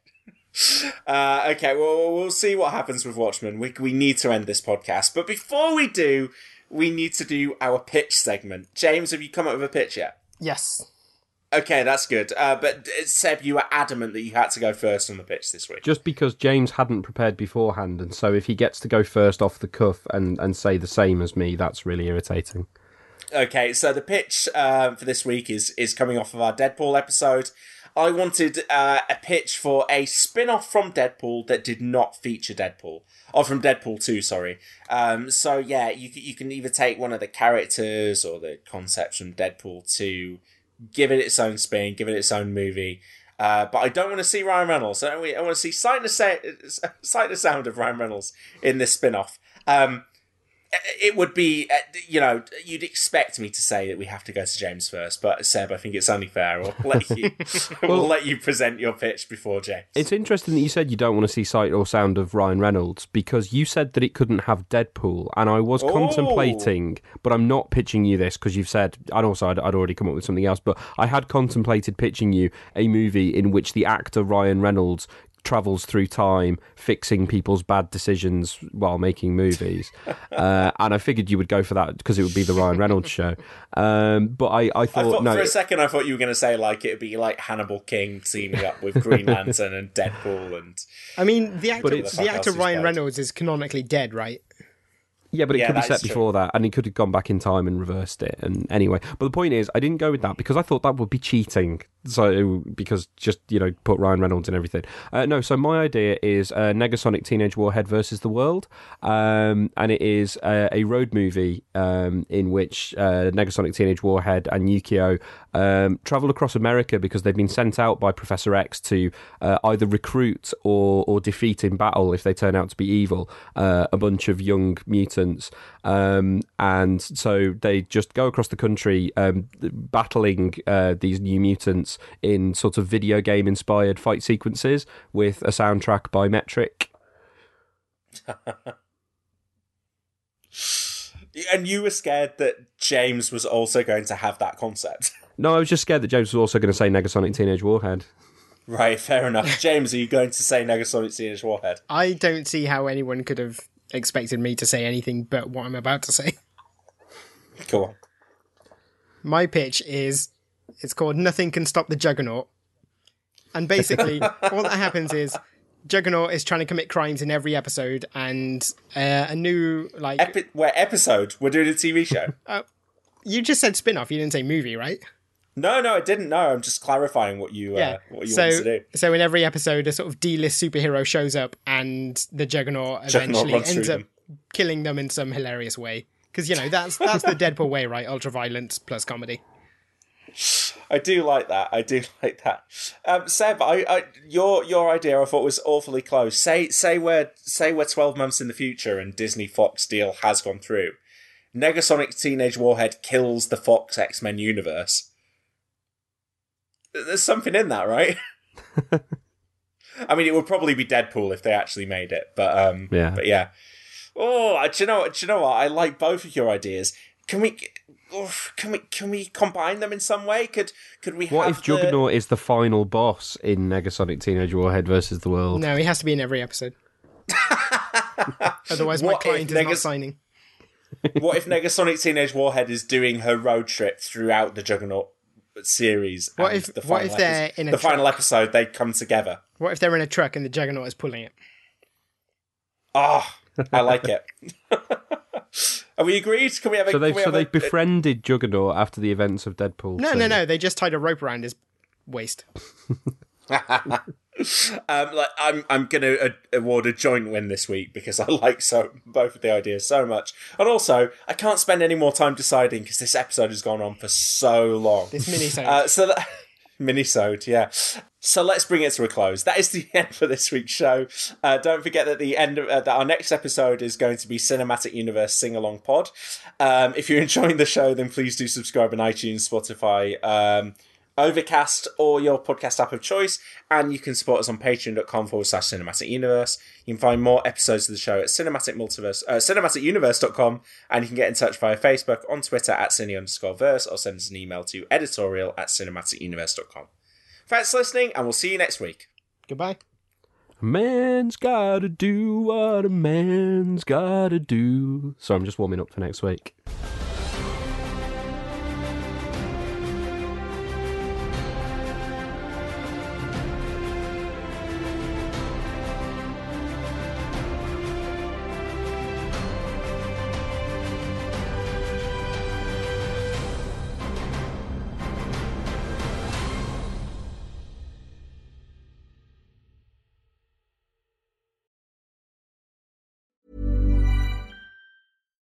Speaker 1: Uh, okay, well, we'll see what happens with Watchmen. We, we need to end this podcast. But before we do, we need to do our pitch segment. James, have you come up with a pitch yet?
Speaker 3: Yes.
Speaker 1: Okay, that's good. Uh, but uh, Seb, you were adamant that you had to go first on the pitch this week.
Speaker 2: Just because James hadn't prepared beforehand, and so if he gets to go first off the cuff and, and say the same as me, that's really irritating.
Speaker 1: Okay, so the pitch um, for this week is is coming off of our Deadpool episode. I wanted uh, a pitch for a spin off from Deadpool that did not feature Deadpool. Or from Deadpool 2, sorry. Um, so, yeah, you, you can either take one of the characters or the concepts from Deadpool 2, give it its own spin, give it its own movie. Uh, but I don't want to see Ryan Reynolds. I, want to see sight and, sa- sight and sound of Ryan Reynolds in this spin off. Um, it would be, uh, you know, you'd expect me to say that we have to go to James first, but Seb, I think it's only fair. We'll let you, we'll let you present your pitch before James.
Speaker 2: It's interesting that you said you don't want to see sight or sound of Ryan Reynolds because you said that it couldn't have Deadpool, and I was
Speaker 1: Oh.
Speaker 2: contemplating, but I'm not pitching you this because you've said, and also I'd, I'd already come up with something else, but I had contemplated pitching you a movie in which the actor Ryan Reynolds travels through time fixing people's bad decisions while making movies. Uh, and i figured you would go for that because it would be the ryan reynolds show. Um, but i, I
Speaker 1: I
Speaker 2: thought,
Speaker 1: thought
Speaker 2: no.
Speaker 1: for a second, I thought you were going to say like it'd be like Hannibal King teaming up with Green Lantern and Deadpool, and
Speaker 3: I mean, the actor,
Speaker 2: it's-
Speaker 3: the actor Ryan
Speaker 1: he's
Speaker 3: Reynolds is canonically dead, right?
Speaker 2: Yeah, but it
Speaker 1: Yeah,
Speaker 2: could be set before that, and he could have gone back in time and reversed it. And anyway, but the point is, I didn't go with that because I thought that would be cheating. So because just you know put Ryan Reynolds and everything. Uh, no, so my idea is uh, Negasonic Teenage Warhead versus the World, um, and it is uh, a road movie um, in which uh, Negasonic Teenage Warhead and Yukio um, travel across America because they've been sent out by Professor X to uh, either recruit or or defeat in battle if they turn out to be evil uh, a bunch of young mutants. Um, and so they just go across the country um, battling uh, these new mutants in sort of video game inspired fight sequences with a soundtrack by Metric.
Speaker 1: and you were scared that James was also going to have that concept.
Speaker 2: No, I was just scared that James was also going to say Negasonic Teenage Warhead.
Speaker 1: right, fair enough. James, are you going to say Negasonic Teenage Warhead?
Speaker 3: I don't see how anyone could have expected me to say anything but what I'm about to say.
Speaker 1: Go on.
Speaker 3: My pitch is it's called Nothing Can Stop the Juggernaut. And basically, all that happens is Juggernaut is trying to commit crimes in every episode, and uh, a new like
Speaker 1: Epi- where episode? We're doing a TV show.
Speaker 3: you just said spin-off. You didn't say movie, right?
Speaker 1: No, no, I didn't know. I'm just clarifying what you uh, what you
Speaker 3: so,
Speaker 1: wanted to do.
Speaker 3: so in every episode, a sort of D-list superhero shows up, and the Juggernaut
Speaker 1: Juggernaut
Speaker 3: eventually ends up
Speaker 1: them.
Speaker 3: killing them in some hilarious way. Because you know that's that's the Deadpool way, right? Ultra violence plus comedy.
Speaker 1: I do like that. I do like that. Um, Seb, I, I, your your idea I thought was awfully close. Say say we're say we're twelve months in the future and Disney Fox deal has gone through. Negasonic Teenage Warhead kills the Fox X Men universe. There's something in that, right? I mean, it would probably be Deadpool if they actually made it, but um,
Speaker 2: Yeah.
Speaker 1: but yeah. Oh, do you know? Do you know what? I like both of your ideas. Can we? oof, Can we? Can we combine them in some way? Could Could we?
Speaker 2: What
Speaker 1: have
Speaker 2: if Juggernaut is the final boss in Negasonic Teenage Warhead versus the World?
Speaker 3: No, he has to be in every episode. Otherwise, my
Speaker 1: What if
Speaker 3: client is not signing.
Speaker 1: What if Negasonic Teenage Warhead is doing her road trip throughout the Juggernaut series?
Speaker 3: What if-
Speaker 1: the
Speaker 3: what
Speaker 1: final
Speaker 3: if they're
Speaker 1: episode-
Speaker 3: in a
Speaker 1: the final episode they come together?
Speaker 3: What if they're in a truck and the Juggernaut is pulling it?
Speaker 1: Ah, I like it. Are we agreed? Can we have a?
Speaker 2: So they so
Speaker 1: have
Speaker 2: they
Speaker 1: a-
Speaker 2: befriended Juggernaut after the events of Deadpool.
Speaker 3: No,
Speaker 2: two.
Speaker 3: no, no. They just tied a rope around his waist.
Speaker 1: um, like I'm, I'm going to award a joint win this week because I like so both of the ideas so much, and also I can't spend any more time deciding because this episode has gone on for so long.
Speaker 3: This mini
Speaker 1: Uh, so that minisode, yeah. So let's bring it to a close. That is the end for this week's show. Uh, don't forget that the end of uh, that our next episode is going to be Cinematic Universe Sing Along Pod. Um, if you're enjoying the show, then please do subscribe on iTunes, Spotify. Um, Overcast or your podcast app of choice, and you can support us on patreon.com forward slash cinematic universe. You can find more episodes of the show at cinematic multiverse, uh, cinematicuniverse.com, and you can get in touch via Facebook, on Twitter at cine underscore verse, or send us an email to editorial at cinematicuniverse.com. Thanks for listening, and we'll see you next week.
Speaker 3: Goodbye.
Speaker 2: A man's gotta do what a man's gotta do. So I'm just warming up for next week.